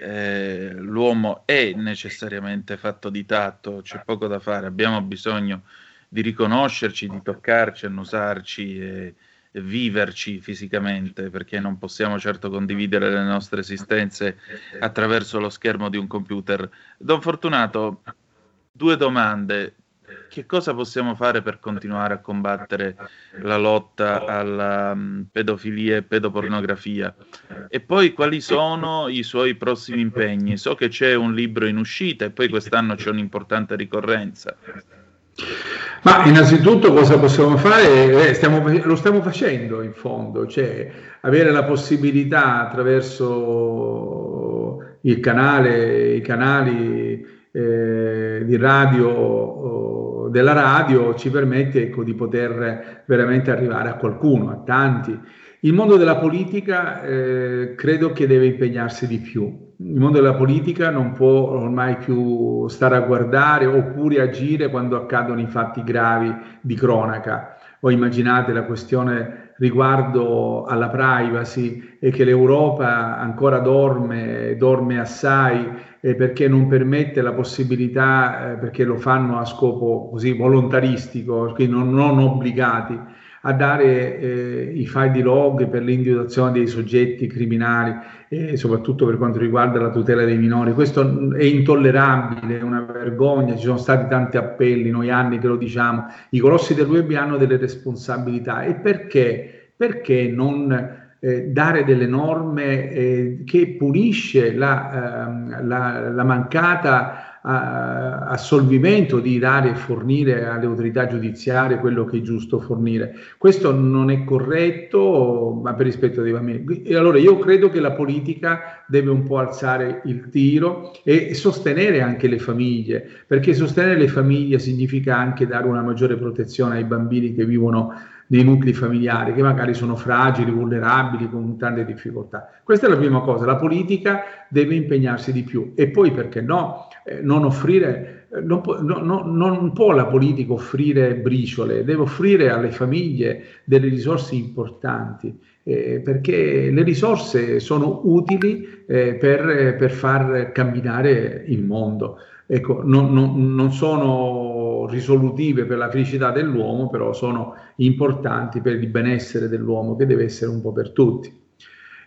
eh, l'uomo è necessariamente fatto di tatto, c'è poco da fare, abbiamo bisogno di riconoscerci, di toccarci, annusarci e, e viverci fisicamente, perché non possiamo certo condividere le nostre esistenze attraverso lo schermo di un computer. Don Fortunato, due domande. Che cosa possiamo fare per continuare a combattere la lotta alla um, pedofilia e pedopornografia? E poi quali sono i suoi prossimi impegni? So che c'è un libro in uscita e poi quest'anno c'è un'importante ricorrenza. Ma innanzitutto cosa possiamo fare? Eh, stiamo- lo stiamo facendo in fondo, cioè avere la possibilità attraverso il canale, i canali eh, di radio della radio ci permette ecco, di poter veramente arrivare a qualcuno, a tanti. Il mondo della politica eh, credo che deve impegnarsi di più. Il mondo della politica non può ormai più stare a guardare oppure agire quando accadono i fatti gravi di cronaca. O immaginate la questione riguardo alla privacy e che l'Europa ancora dorme, dorme assai eh, perché non permette la possibilità, eh, perché lo fanno a scopo così volontaristico, quindi non, non obbligati a dare eh, i file di log per l'individuazione dei soggetti criminali e soprattutto per quanto riguarda la tutela dei minori. Questo è intollerabile, è una vergogna, ci sono stati tanti appelli, noi anni che lo diciamo, i colossi del web hanno delle responsabilità e perché? Perché non eh, dare delle norme eh, che punisce la, ehm, la, la mancata a- assolvimento di dare e fornire alle autorità giudiziarie quello che è giusto fornire. Questo non è corretto, ma per rispetto dei bambini. E allora io credo che la politica deve un po' alzare il tiro e sostenere anche le famiglie, perché sostenere le famiglie significa anche dare una maggiore protezione ai bambini che vivono nei nuclei familiari che magari sono fragili, vulnerabili, con tante difficoltà. Questa è la prima cosa, la politica deve impegnarsi di più e poi perché no, eh, non offrire, eh, non, può, no, no, non può la politica offrire briciole, deve offrire alle famiglie delle risorse importanti. eh, perché le risorse sono utili eh, per, per far camminare il mondo. Ecco, non, non- non sono risolutive per la felicità dell'uomo, però sono importanti per il benessere dell'uomo, che deve essere un po' per tutti.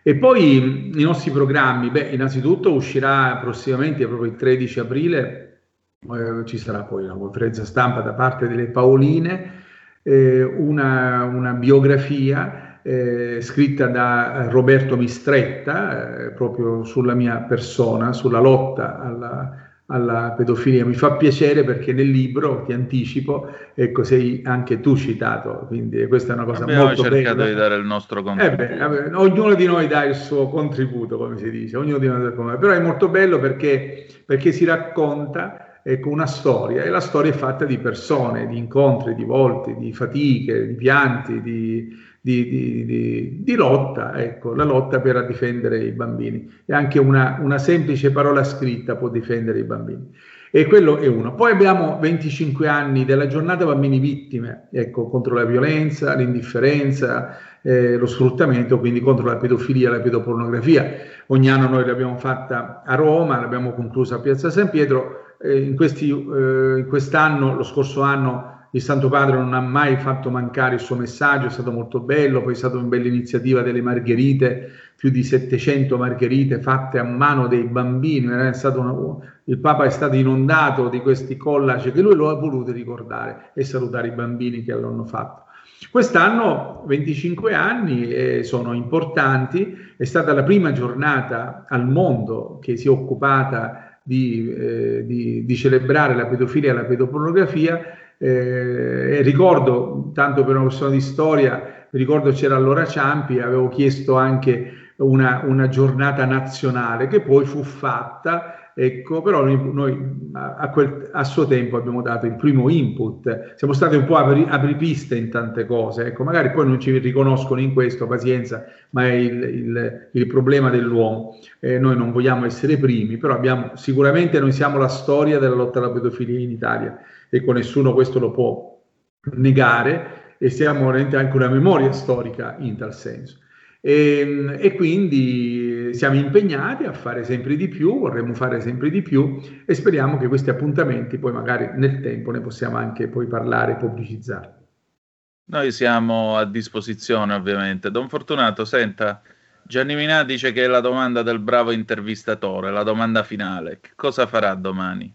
E poi mh, i nostri programmi, beh, innanzitutto uscirà prossimamente, proprio il 13 aprile, eh, ci sarà poi una conferenza stampa da parte delle Paoline, eh, una, una, biografia eh, scritta da Roberto Mistretta, eh, proprio sulla mia persona, sulla lotta alla, alla pedofilia. Mi fa piacere perché nel libro, ti anticipo, ecco, sei anche tu citato, quindi questa è una cosa Abbiamo molto bella. Abbiamo cercato di dare il nostro contributo. Eh beh, ognuno di noi dà il suo contributo, come si dice, ognuno di noi dà. Però è molto bello perché, perché si racconta ecco, una storia e la storia è fatta di persone, di incontri, di volte, di fatiche, di pianti, di, di, di, di lotta, ecco, la lotta per difendere i bambini. E anche una, una semplice parola scritta può difendere i bambini. E quello è uno. Poi abbiamo 25 anni della giornata bambini vittime, ecco, contro la violenza, l'indifferenza, eh, lo sfruttamento, quindi contro la pedofilia, la pedopornografia. Ogni anno noi l'abbiamo fatta a Roma, l'abbiamo conclusa a Piazza San Pietro eh, in, questi, eh, in quest'anno, lo scorso anno, il Santo Padre non ha mai fatto mancare il suo messaggio, è stato molto bello, poi è stata una bella iniziativa delle margherite, più di 700 margherite fatte a mano dei bambini, una, il Papa è stato inondato di questi collage che lui lo ha voluto ricordare e salutare i bambini che l'hanno fatto. Quest'anno 25 anni eh, sono importanti, è stata la prima giornata al mondo che si è occupata di, eh, di, di, celebrare la pedofilia e la pedopornografia. Eh, ricordo, tanto per una questione di storia, ricordo c'era allora Ciampi, avevo chiesto anche una, una giornata nazionale che poi fu fatta Ecco, però noi, noi a, quel, a, suo tempo abbiamo dato il primo input, siamo stati un po' apri, apripiste in tante cose, ecco, magari poi non ci riconoscono in questo, pazienza, ma è il, il, il problema dell'uomo. Eh, noi non vogliamo essere primi, però abbiamo, sicuramente noi siamo la storia della lotta alla pedofilia in Italia, ecco, nessuno questo lo può negare e siamo veramente anche una memoria storica in tal senso. E, ehm, e, quindi siamo impegnati a fare sempre di più, vorremmo fare sempre di più e speriamo che questi appuntamenti poi magari nel tempo ne possiamo anche poi parlare e pubblicizzare. Noi siamo a disposizione ovviamente. Don Fortunato, senta, Gianni Minà dice che è la domanda del bravo intervistatore, la domanda finale. Che cosa farà domani?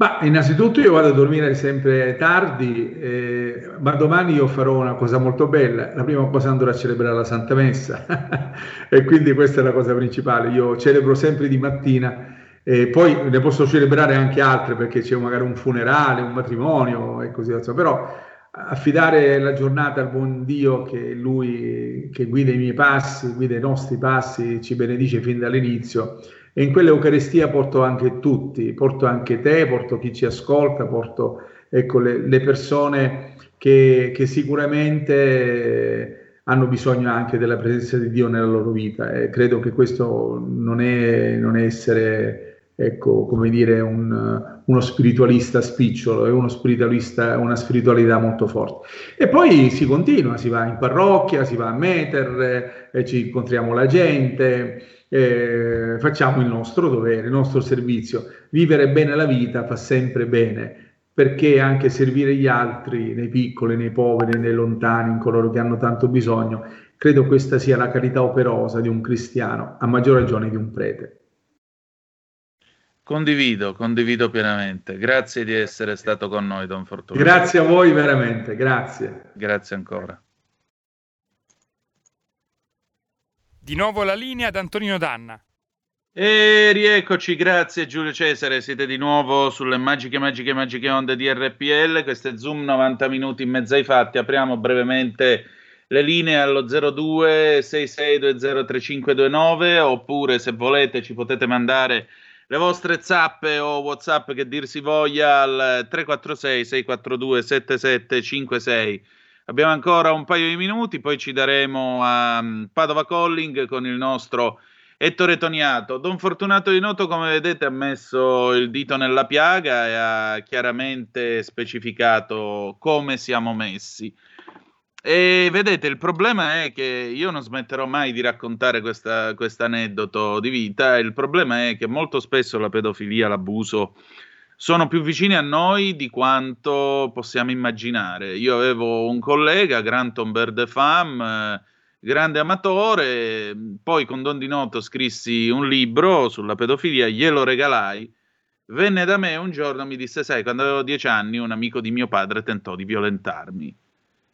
Ma innanzitutto io vado a dormire sempre tardi, eh, ma domani io farò una cosa molto bella. La prima cosa andrò a celebrare la Santa Messa e quindi questa è la cosa principale. Io celebro sempre di mattina e poi ne posso celebrare anche altre perché c'è magari un funerale, un matrimonio e così via. Però affidare la giornata al buon Dio che lui che guida i miei passi, guida i nostri passi, ci benedice fin dall'inizio e in quell'Eucaristia porto anche tutti, porto anche te, porto chi ci ascolta, porto ecco, le, le persone che, che, sicuramente hanno bisogno anche della presenza di Dio nella loro vita e credo che questo non è, non è essere, ecco, come dire, un, uno spiritualista spicciolo, è uno spiritualista, una spiritualità molto forte. E poi si continua, si va in parrocchia, si va a Meter, eh, ci incontriamo la gente, eh, facciamo il nostro dovere, il nostro servizio. Vivere bene la vita fa sempre bene, perché anche servire gli altri, nei piccoli, nei poveri, nei lontani, in coloro che hanno tanto bisogno, credo questa sia la carità operosa di un cristiano, a maggior ragione di un prete. Condivido, condivido pienamente. Grazie di essere stato con noi, Don Fortunato. Grazie a voi veramente, grazie. Grazie ancora. Di nuovo la linea ad Antonino Danna. E rieccoci, grazie Giulio Cesare, siete di nuovo sulle magiche, magiche, magiche onde di RPL, questo è Zoom 90 minuti in mezzo ai fatti, apriamo brevemente le linee allo 02 66203529 oppure se volete ci potete mandare le vostre zappe o whatsapp che dir si voglia al 346 642 7756 Abbiamo ancora un paio di minuti, poi ci daremo a mm, Padova Calling con il nostro Ettore Toniato. Don Fortunato di Noto, come vedete, ha messo il dito nella piaga e ha chiaramente specificato come siamo messi. E vedete, il problema è che io non smetterò mai di raccontare questo aneddoto di vita. Il problema è che molto spesso la pedofilia, l'abuso sono più vicini a noi di quanto possiamo immaginare. Io avevo un collega, Granton Berdefam, eh, grande amatore, poi con Don Di Noto scrissi un libro sulla pedofilia, glielo regalai, venne da me un giorno e mi disse, sai, quando avevo dieci anni un amico di mio padre tentò di violentarmi.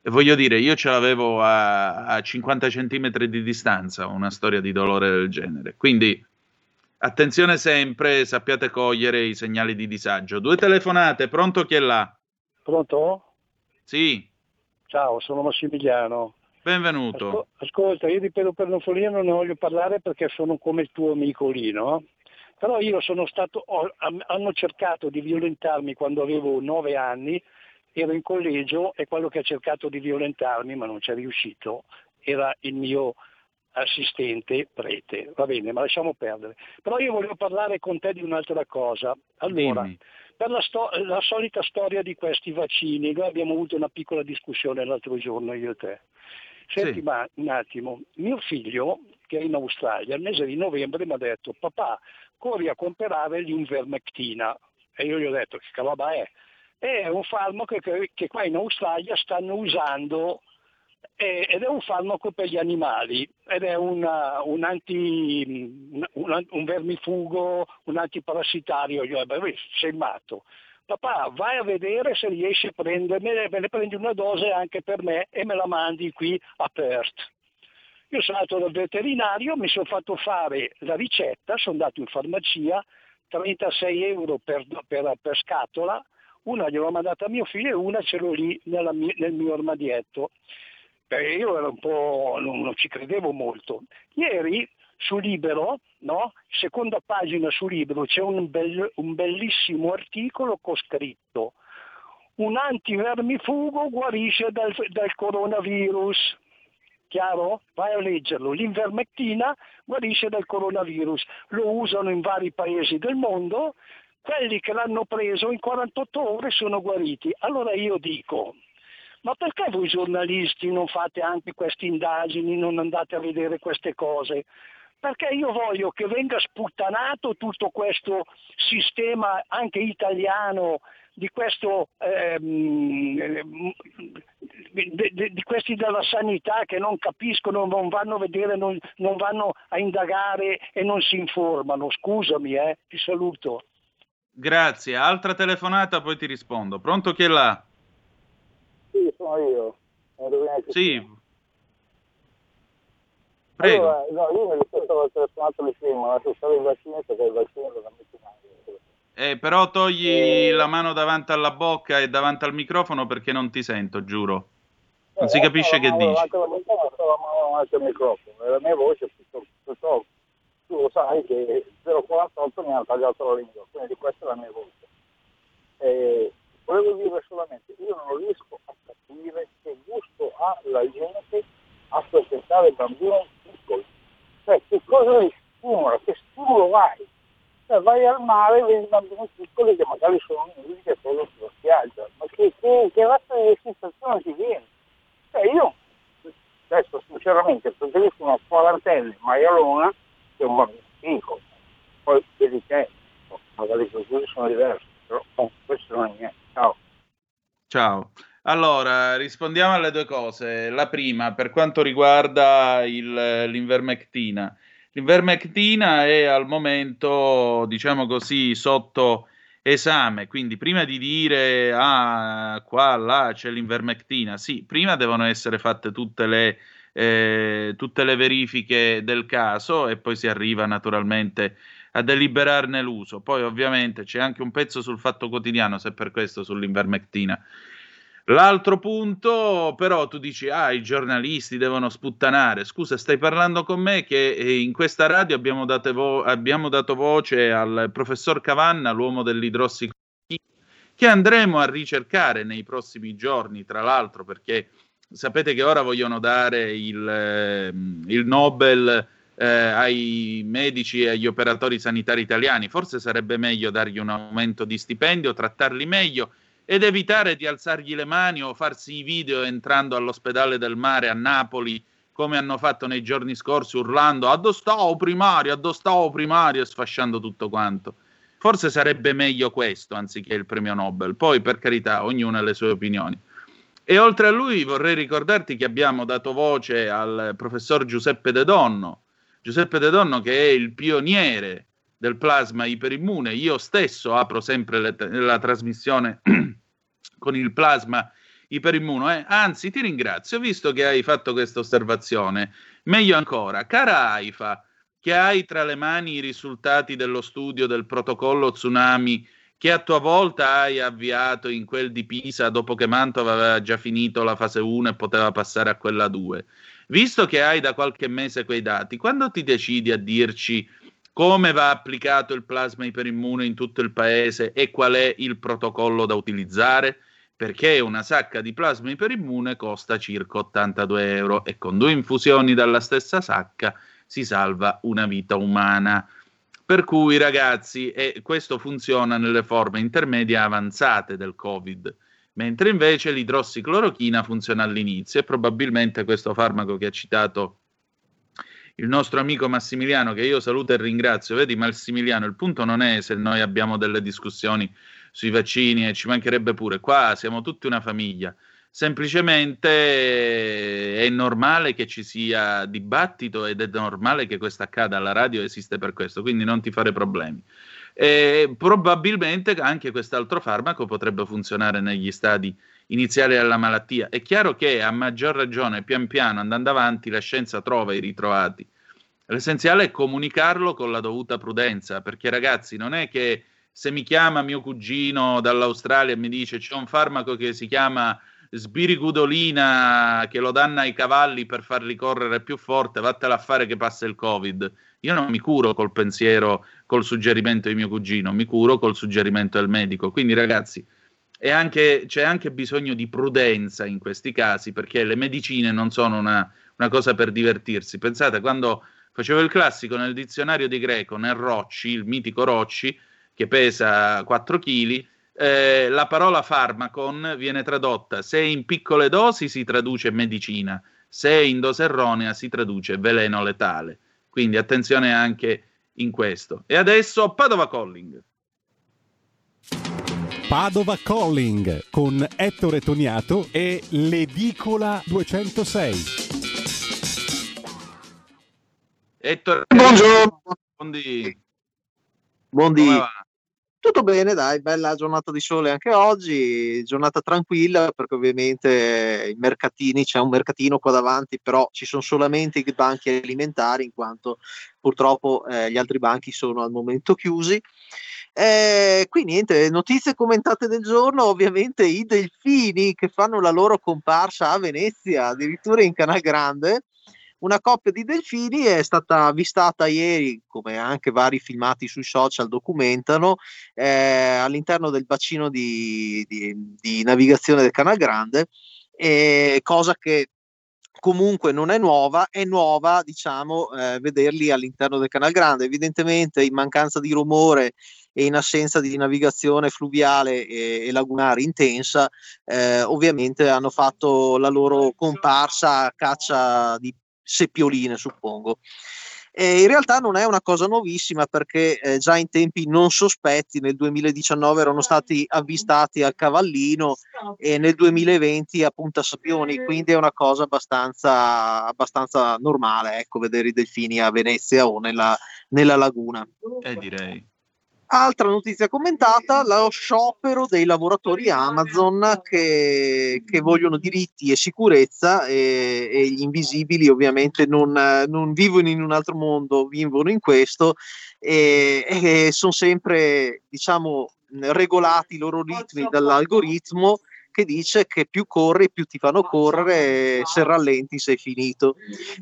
E voglio dire, io ce l'avevo a, a 50 centimetri di distanza, una storia di dolore del genere. Quindi attenzione sempre, sappiate cogliere i segnali di disagio. Due telefonate, pronto chi è là? Pronto? Sì. Ciao, sono Massimiliano. Benvenuto. Ascol- ascolta, io di pedopernofolia non ne voglio parlare perché sono come il tuo amico lì, no? Però io sono stato, ho, hanno cercato di violentarmi quando avevo nove anni, ero in collegio e quello che ha cercato di violentarmi, ma non ci è riuscito, era il mio assistente prete. Va bene, ma lasciamo perdere. Però io volevo parlare con te di un'altra cosa. Allora, Dimmi. per la, sto- la solita storia di questi vaccini, noi abbiamo avuto una piccola discussione l'altro giorno io e te. Senti Sì. ma un attimo, mio figlio che è in Australia, il mese di novembre mi ha detto papà corri a comprare l'invermectina e io gli ho detto che roba è? È un farmaco che, che qua in Australia stanno usando ed è un farmaco per gli animali ed è una- un, anti, un, un vermifugo, un antiparassitario. Io, beh, sei matto. Papà, vai a vedere se riesci a prendermene, me ne prendi una dose anche per me e me la mandi qui a Perth. Io sono andato dal veterinario, mi sono fatto fare la ricetta, sono andato in farmacia, 36 euro per, per- per scatola, una gliel'ho mandata a mio figlio e una ce l'ho lì nella mi- nel mio armadietto. Perché io ero un po', non, non ci credevo molto. Ieri su Libero, no? seconda pagina su Libero, c'è un, bel- un bellissimo articolo con scritto un antivermifugo guarisce dal, dal coronavirus. Chiaro? Vai a leggerlo. L'invermectina guarisce dal coronavirus. Lo usano in vari paesi del mondo. Quelli che l'hanno preso in 48 ore sono guariti. Allora io dico, ma perché voi giornalisti non fate anche queste indagini, non andate a vedere queste cose? Perché io voglio che venga sputtanato tutto questo sistema anche italiano di questo ehm, di, di- di questi della sanità che non capiscono, non vanno a vedere, non, non vanno a indagare e non si informano. Scusami, eh, ti saluto. Grazie. Altra telefonata, poi ti rispondo. Pronto chi è là? Sì, sono io. Sì. Prego. Allora, no, io mi ricordo al telefonato di prima, ma se stavo il vaccino perché il vaccino non mi Eh, però togli la mano davanti alla bocca e davanti al microfono perché non ti sento, giuro. Non si capisce che dici. Anche la mano, stavo davanti al microfono, e la mia voce purtroppo, tu lo sai che 048 mi hanno tagliato la lingua, quindi questa è la mia voce. E volevo dire solamente, io non riesco a capire che gusto ha la gente a presentare bambini piccoli. Cioè, che cosa li stimola, che stimolo hai? Cioè, vai al mare e vedi bambini piccoli che magari sono nudi che sono sulla spiaggia, ma che, che, che razza di sensazione ti viene? Cioè, io adesso sinceramente preferisco una quarantenne maialona che un bambino piccolo. Poi vedi te, magari così sono diversi, però oh, questo non è niente. Ciao. Ciao. Allora, rispondiamo alle due cose. La prima, per quanto riguarda il- l'invermectina. L'invermectina è al momento, diciamo così, sotto esame, quindi prima di dire ah, qua, là c'è l'invermectina, sì, prima devono essere fatte tutte le, eh, tutte le verifiche del caso e poi si arriva naturalmente a deliberarne l'uso. Poi ovviamente c'è anche un pezzo sul fatto quotidiano, se per questo sull'invermectina. L'altro punto, però, tu dici, ah, i giornalisti devono sputtanare. Scusa, stai parlando con me che eh, in questa radio abbiamo, vo- abbiamo dato voce al professor Cavanna, l'uomo dell'idrossico, che andremo a ricercare nei prossimi giorni, tra l'altro, perché sapete che ora vogliono dare il, ehm, il Nobel eh, ai medici e agli operatori sanitari italiani. Forse sarebbe meglio dargli un aumento di stipendio, trattarli meglio ed evitare di alzargli le mani o farsi i video entrando all'ospedale del mare a Napoli come hanno fatto nei giorni scorsi urlando addostavo primario, addostavo primario e sfasciando tutto quanto. Forse sarebbe meglio questo anziché il premio Nobel. Poi, per carità, ognuno ha le sue opinioni. E oltre a lui vorrei ricordarti che abbiamo dato voce al professor Giuseppe De Donno, Giuseppe De Donno che è il pioniere del plasma iperimmune. Io stesso apro sempre le, la trasmissione con il plasma iperimmune. Eh? Anzi, ti ringrazio, visto che hai fatto questa osservazione. Meglio ancora, cara AIFA, che hai tra le mani i risultati dello studio del protocollo tsunami che a tua volta hai avviato in quel di Pisa dopo che Mantova aveva già finito la fase 1 e poteva passare a quella 2. Visto che hai da qualche mese quei dati, quando ti decidi a dirci come va applicato il plasma iperimmune in tutto il paese e qual è il protocollo da utilizzare? Perché una sacca di plasma iperimmune costa circa 82 euro e con due infusioni dalla stessa sacca si salva una vita umana. Per cui, ragazzi, e questo funziona nelle forme intermedie avanzate del Covid, mentre invece l'idrossiclorochina funziona all'inizio e probabilmente questo farmaco che ha citato il nostro amico Massimiliano, che io saluto e ringrazio. Vedi, Massimiliano, il punto non è se noi abbiamo delle discussioni sui vaccini e ci mancherebbe pure, qua siamo tutti una famiglia. Semplicemente è normale che ci sia dibattito ed è normale che questo accada alla radio, esiste per questo, quindi non ti fare problemi. E probabilmente anche quest'altro farmaco potrebbe funzionare negli stadi iniziali della malattia. È chiaro che a maggior ragione, pian piano, andando avanti, la scienza trova i ritrovati. L'essenziale è comunicarlo con la dovuta prudenza, perché ragazzi, non è che se mi chiama mio cugino dall'Australia e mi dice c'è un farmaco che si chiama sbirigudolina che lo danno ai cavalli per farli correre più forte, vattela a fare che passa il Covid. Io non mi curo col pensiero, col suggerimento di mio cugino, mi curo col suggerimento del medico. Quindi, ragazzi, anche, c'è anche bisogno di prudenza in questi casi, perché le medicine non sono una, una cosa per divertirsi. Pensate, quando facevo il classico nel dizionario di greco, nel Rocci, il mitico Rocci, che pesa 4 kg, eh, la parola farmacon viene tradotta se in piccole dosi si traduce medicina, se in dose erronea si traduce veleno letale. Quindi attenzione anche in questo. E adesso Padova Calling. Padova Calling con Ettore Toniato e l'Edicola 206. Ettore, Buongiorno. Buondì. Buondì. Tutto bene, dai, bella giornata di sole anche oggi, giornata tranquilla perché ovviamente i mercatini, c'è un mercatino qua davanti, però ci sono solamente i banchi alimentari in quanto purtroppo eh, gli altri banchi sono al momento chiusi. Eh, qui niente, notizie commentate del giorno, ovviamente i delfini che fanno la loro comparsa a Venezia, addirittura in Canal Grande. Una coppia di delfini è stata avvistata ieri, come anche vari filmati sui social documentano, eh, all'interno del bacino di, di, di navigazione del Canal Grande, eh, cosa che comunque non è nuova, è nuova diciamo eh, vederli all'interno del Canal Grande. Evidentemente in mancanza di rumore e in assenza di navigazione fluviale e, e lagunare intensa, eh, ovviamente hanno fatto la loro comparsa a caccia di seppioline, suppongo. E in realtà non è una cosa nuovissima perché eh, già in tempi non sospetti nel 2019 erano stati avvistati al Cavallino e nel 2020 a Punta Sapioni, quindi è una cosa abbastanza, abbastanza normale ecco, vedere i delfini a Venezia o nella, nella laguna. Eh, direi. Altra notizia commentata, lo sciopero dei lavoratori Amazon che, che vogliono diritti e sicurezza e, e gli invisibili ovviamente non, non, vivono in un altro mondo, vivono in questo e, e sono sempre diciamo regolati i loro ritmi dall'algoritmo che dice che più corri più ti fanno correre, se rallenti sei finito.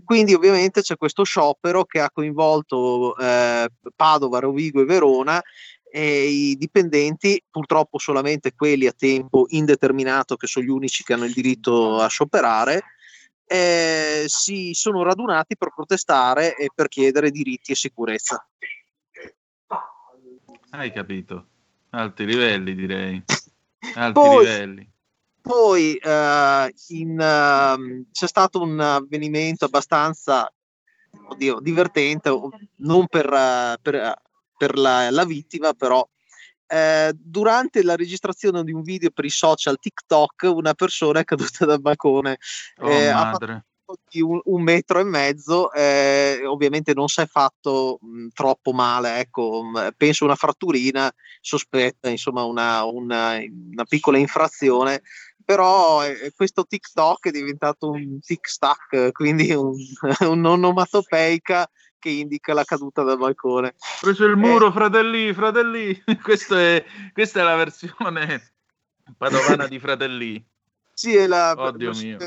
Quindi ovviamente c'è questo sciopero che ha coinvolto eh, Padova, Rovigo e Verona e i dipendenti, purtroppo solamente quelli a tempo indeterminato, che sono gli unici che hanno il diritto a scioperare, eh, si sono radunati per protestare e per chiedere diritti e sicurezza. Hai capito? Alti livelli direi. Alti Poi, livelli. Poi uh, in, uh, c'è stato un avvenimento abbastanza oddio, divertente, non per, per, per la, la, vittima, però eh, durante la registrazione di un video per i social TikTok una persona è caduta dal balcone. Oh, eh, madre. Un, un metro e mezzo, eh, ovviamente non si è fatto mh, troppo male, ecco, mh, penso una fratturina sospetta, insomma una, una, una piccola infrazione, però eh, questo TikTok è diventato un tic-tac, quindi un, un'onomatopeica che indica la caduta dal balcone. Preso il muro, eh, fratelli, fratelli. È, questa è la versione padovana di fratelli. Sì, è la Oddio mio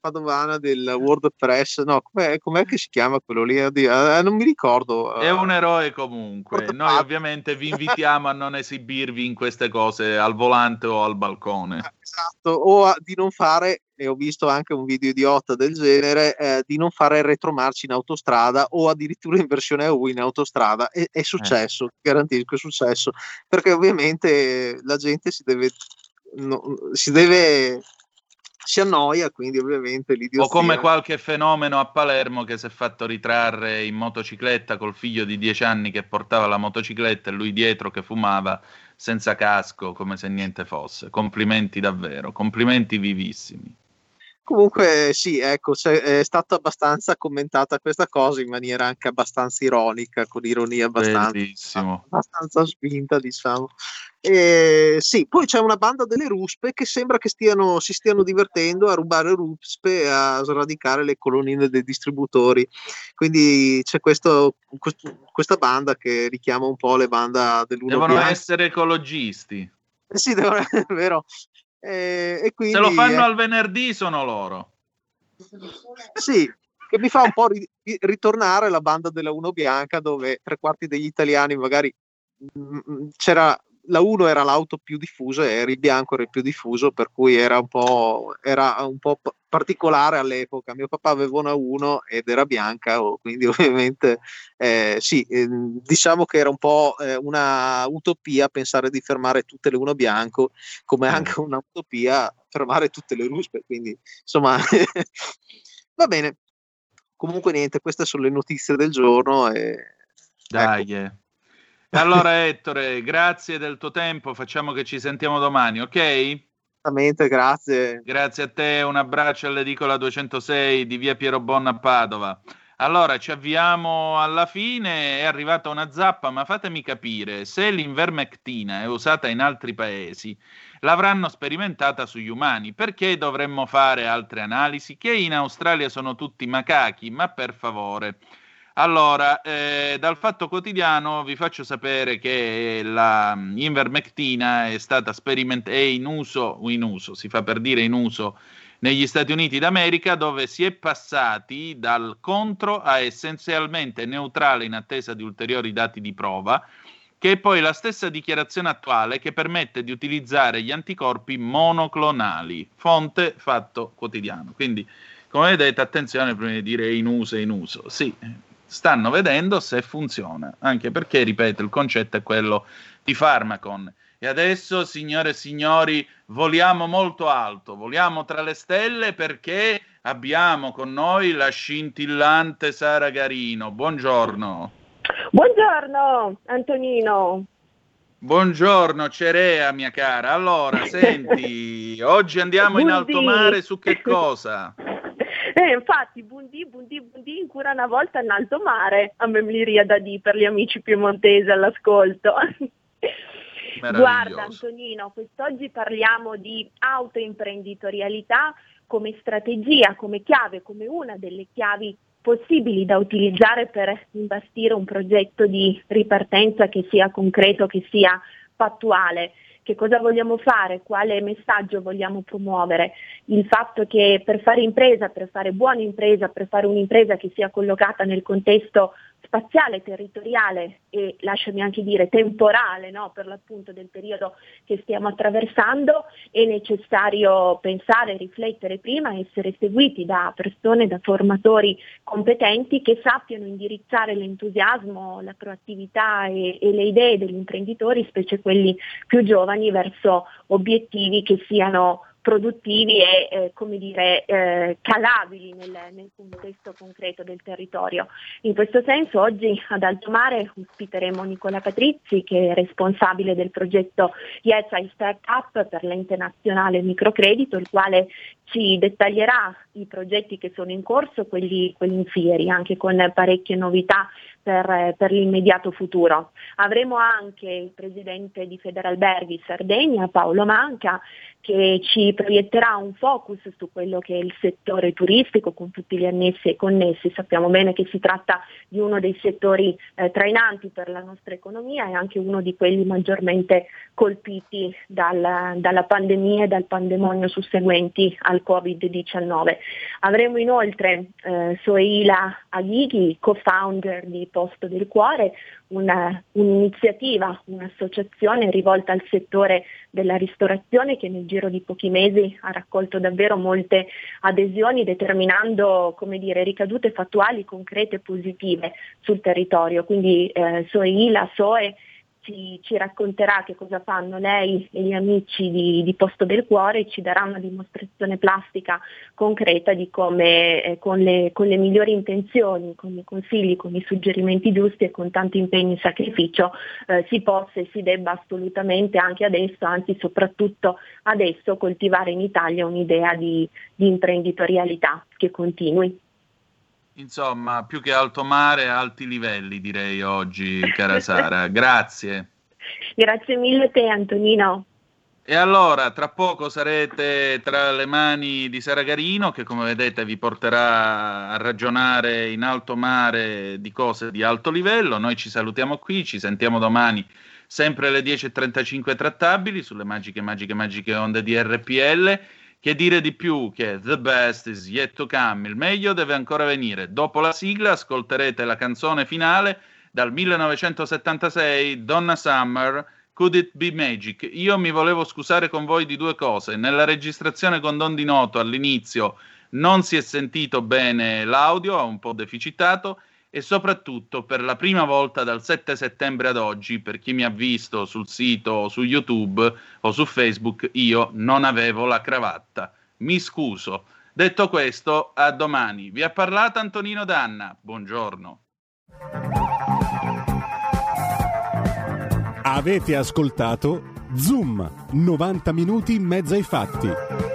padovana del WordPress, no, com'è, com'è che si chiama quello lì? Eh, non mi ricordo. È un eroe comunque. Noi ovviamente vi invitiamo a non esibirvi in queste cose al volante o al balcone. Esatto, o a, di non fare, e ho visto anche un video idiota del genere, eh, di non fare retromarci in autostrada o addirittura in versione EU in autostrada. È, è successo, eh. garantisco, è successo, perché ovviamente la gente si deve... No, si deve si annoia, quindi ovviamente l'idiozia... O come qualche fenomeno a Palermo che si è fatto ritrarre in motocicletta col figlio di dieci anni che portava la motocicletta e lui dietro che fumava senza casco, come se niente fosse. Complimenti davvero, complimenti vivissimi. Comunque sì, ecco, è stata abbastanza commentata questa cosa in maniera anche abbastanza ironica, con ironia abbastanza, abbastanza spinta, diciamo. E, sì, poi c'è una banda delle ruspe che sembra che stiano, si stiano divertendo a rubare ruspe e a sradicare le colonnine dei distributori. Quindi c'è questo, questa banda che richiama un po' le bande dell'uno Devono essere ecologisti. Eh sì, è vero. E, e quindi, Se lo fanno eh, al venerdì sono loro. Sì, che mi fa un po' ri- ritornare la banda della Uno Bianca dove tre quarti degli italiani magari mh, mm, mm, c'era la 1 era l'auto più diffusa e il bianco era il più diffuso, per cui era un po', era un po particolare all'epoca. Mio papà aveva una 1 ed era bianca, quindi ovviamente eh, sì, eh, diciamo che era un po' eh, una utopia pensare di fermare tutte le 1 bianco, come anche un'utopia fermare tutte le ruspe. Quindi insomma, va bene. Comunque niente, queste sono le notizie del giorno. E, Dai, ecco. yeah. Allora Ettore, grazie del tuo tempo, facciamo che ci sentiamo domani, ok? Esattamente, grazie. Grazie a te, un abbraccio all'edicola 206 di via Piero Bonna a Padova. Allora, ci avviamo alla fine, è arrivata una zappa, ma fatemi capire, se l'invermectina è usata in altri paesi, l'avranno sperimentata sugli umani, perché dovremmo fare altre analisi? Che in Australia sono tutti macachi, ma per favore allora, eh, dal Fatto Quotidiano vi faccio sapere che la Invermectina è stata sperimentata, è in uso, in uso, si fa per dire in uso, negli Stati Uniti d'America, dove si è passati dal contro a essenzialmente neutrale in attesa di ulteriori dati di prova, che è poi la stessa dichiarazione attuale che permette di utilizzare gli anticorpi monoclonali. Fonte Fatto Quotidiano. Quindi, come vedete, attenzione prima di dire in uso in uso. Sì, stanno vedendo se funziona, anche perché, ripeto, il concetto è quello di Pharmacon. E adesso, signore e signori, voliamo molto alto, voliamo tra le stelle perché abbiamo con noi la scintillante Sara Garino. Buongiorno. Buongiorno, Antonino. Buongiorno Cerea, mia cara. Allora, senti, oggi andiamo in alto mare su che cosa? Eh, infatti, buondì, buondì, buondì, ancora una volta in alto mare, a me mi ria da di per gli amici piemontesi all'ascolto. Guarda Antonino, quest'oggi parliamo di autoimprenditorialità come strategia, come chiave, come una delle chiavi possibili da utilizzare per imbastire un progetto di ripartenza che sia concreto, che sia fattuale che cosa vogliamo fare, quale messaggio vogliamo promuovere, il fatto che per fare impresa, per fare buona impresa, per fare un'impresa che sia collocata nel contesto spaziale, territoriale e lasciami anche dire temporale no? per l'appunto del periodo che stiamo attraversando, è necessario pensare, riflettere prima, essere seguiti da persone, da formatori competenti che sappiano indirizzare l'entusiasmo, la proattività e, e le idee degli imprenditori, specie quelli più giovani, verso obiettivi che siano produttivi e eh, come dire, eh, calabili nel, nel, contesto concreto del territorio. In questo senso oggi ad Alto Mare ospiteremo Nicola Patrizzi che è responsabile del progetto Yes I Startup per l'internazionale microcredito, il quale ci dettaglierà i progetti che sono in corso, quelli, quelli in fieri, anche con parecchie novità per, per, l'immediato futuro. Avremo anche il presidente di Federalberghi Sardegna, Paolo Manca, che ci proietterà un focus su quello che è il settore turistico con tutti gli annessi e connessi. Sappiamo bene che si tratta di uno dei settori eh, trainanti per la nostra economia e anche uno di quelli maggiormente colpiti dal, dalla pandemia e dal pandemonio susseguenti al Covid-19. Avremo inoltre eh, Soeila Aghighi, co-founder di Posto del Cuore, una, un'iniziativa, un'associazione rivolta al settore della ristorazione che nel giro di pochi mesi ha raccolto davvero molte adesioni determinando dire, ricadute fattuali concrete e positive sul territorio. Quindi eh, Soeila, Soe ci, ci, racconterà che cosa fanno lei e gli amici di, di, Posto del Cuore e ci darà una dimostrazione plastica concreta di come eh, con, le, con, le, migliori intenzioni, con i consigli, con i suggerimenti giusti e con tanto impegno e sacrificio eh, si possa e si debba assolutamente anche adesso, anzi soprattutto adesso, coltivare in Italia un'idea di, di imprenditorialità che continui. Insomma, più che alto mare, alti livelli direi oggi, cara Sara. Grazie. Grazie mille a te, Antonino. E allora, tra poco sarete tra le mani di Sara Garino, che come vedete vi porterà a ragionare in alto mare di cose di alto livello. Noi ci salutiamo qui, ci sentiamo domani sempre alle 10.35 trattabili sulle magiche, magiche, magiche onde di RPL. Che dire di più che The Best is yet to come, il meglio deve ancora venire. Dopo la sigla ascolterete la canzone finale dal 1976, Donna Summer, Could It Be Magic? Io mi volevo scusare con voi di due cose. Nella registrazione con Don Di Noto all'inizio non si è sentito bene l'audio, ha un po' deficitato e soprattutto per la prima volta dal 7 settembre ad oggi, per chi mi ha visto sul sito, su YouTube o su Facebook, io non avevo la cravatta. Mi scuso. Detto questo, a domani. Vi ha parlato Antonino Danna. Buongiorno. Avete ascoltato Zoom, 90 minuti in mezzo ai fatti.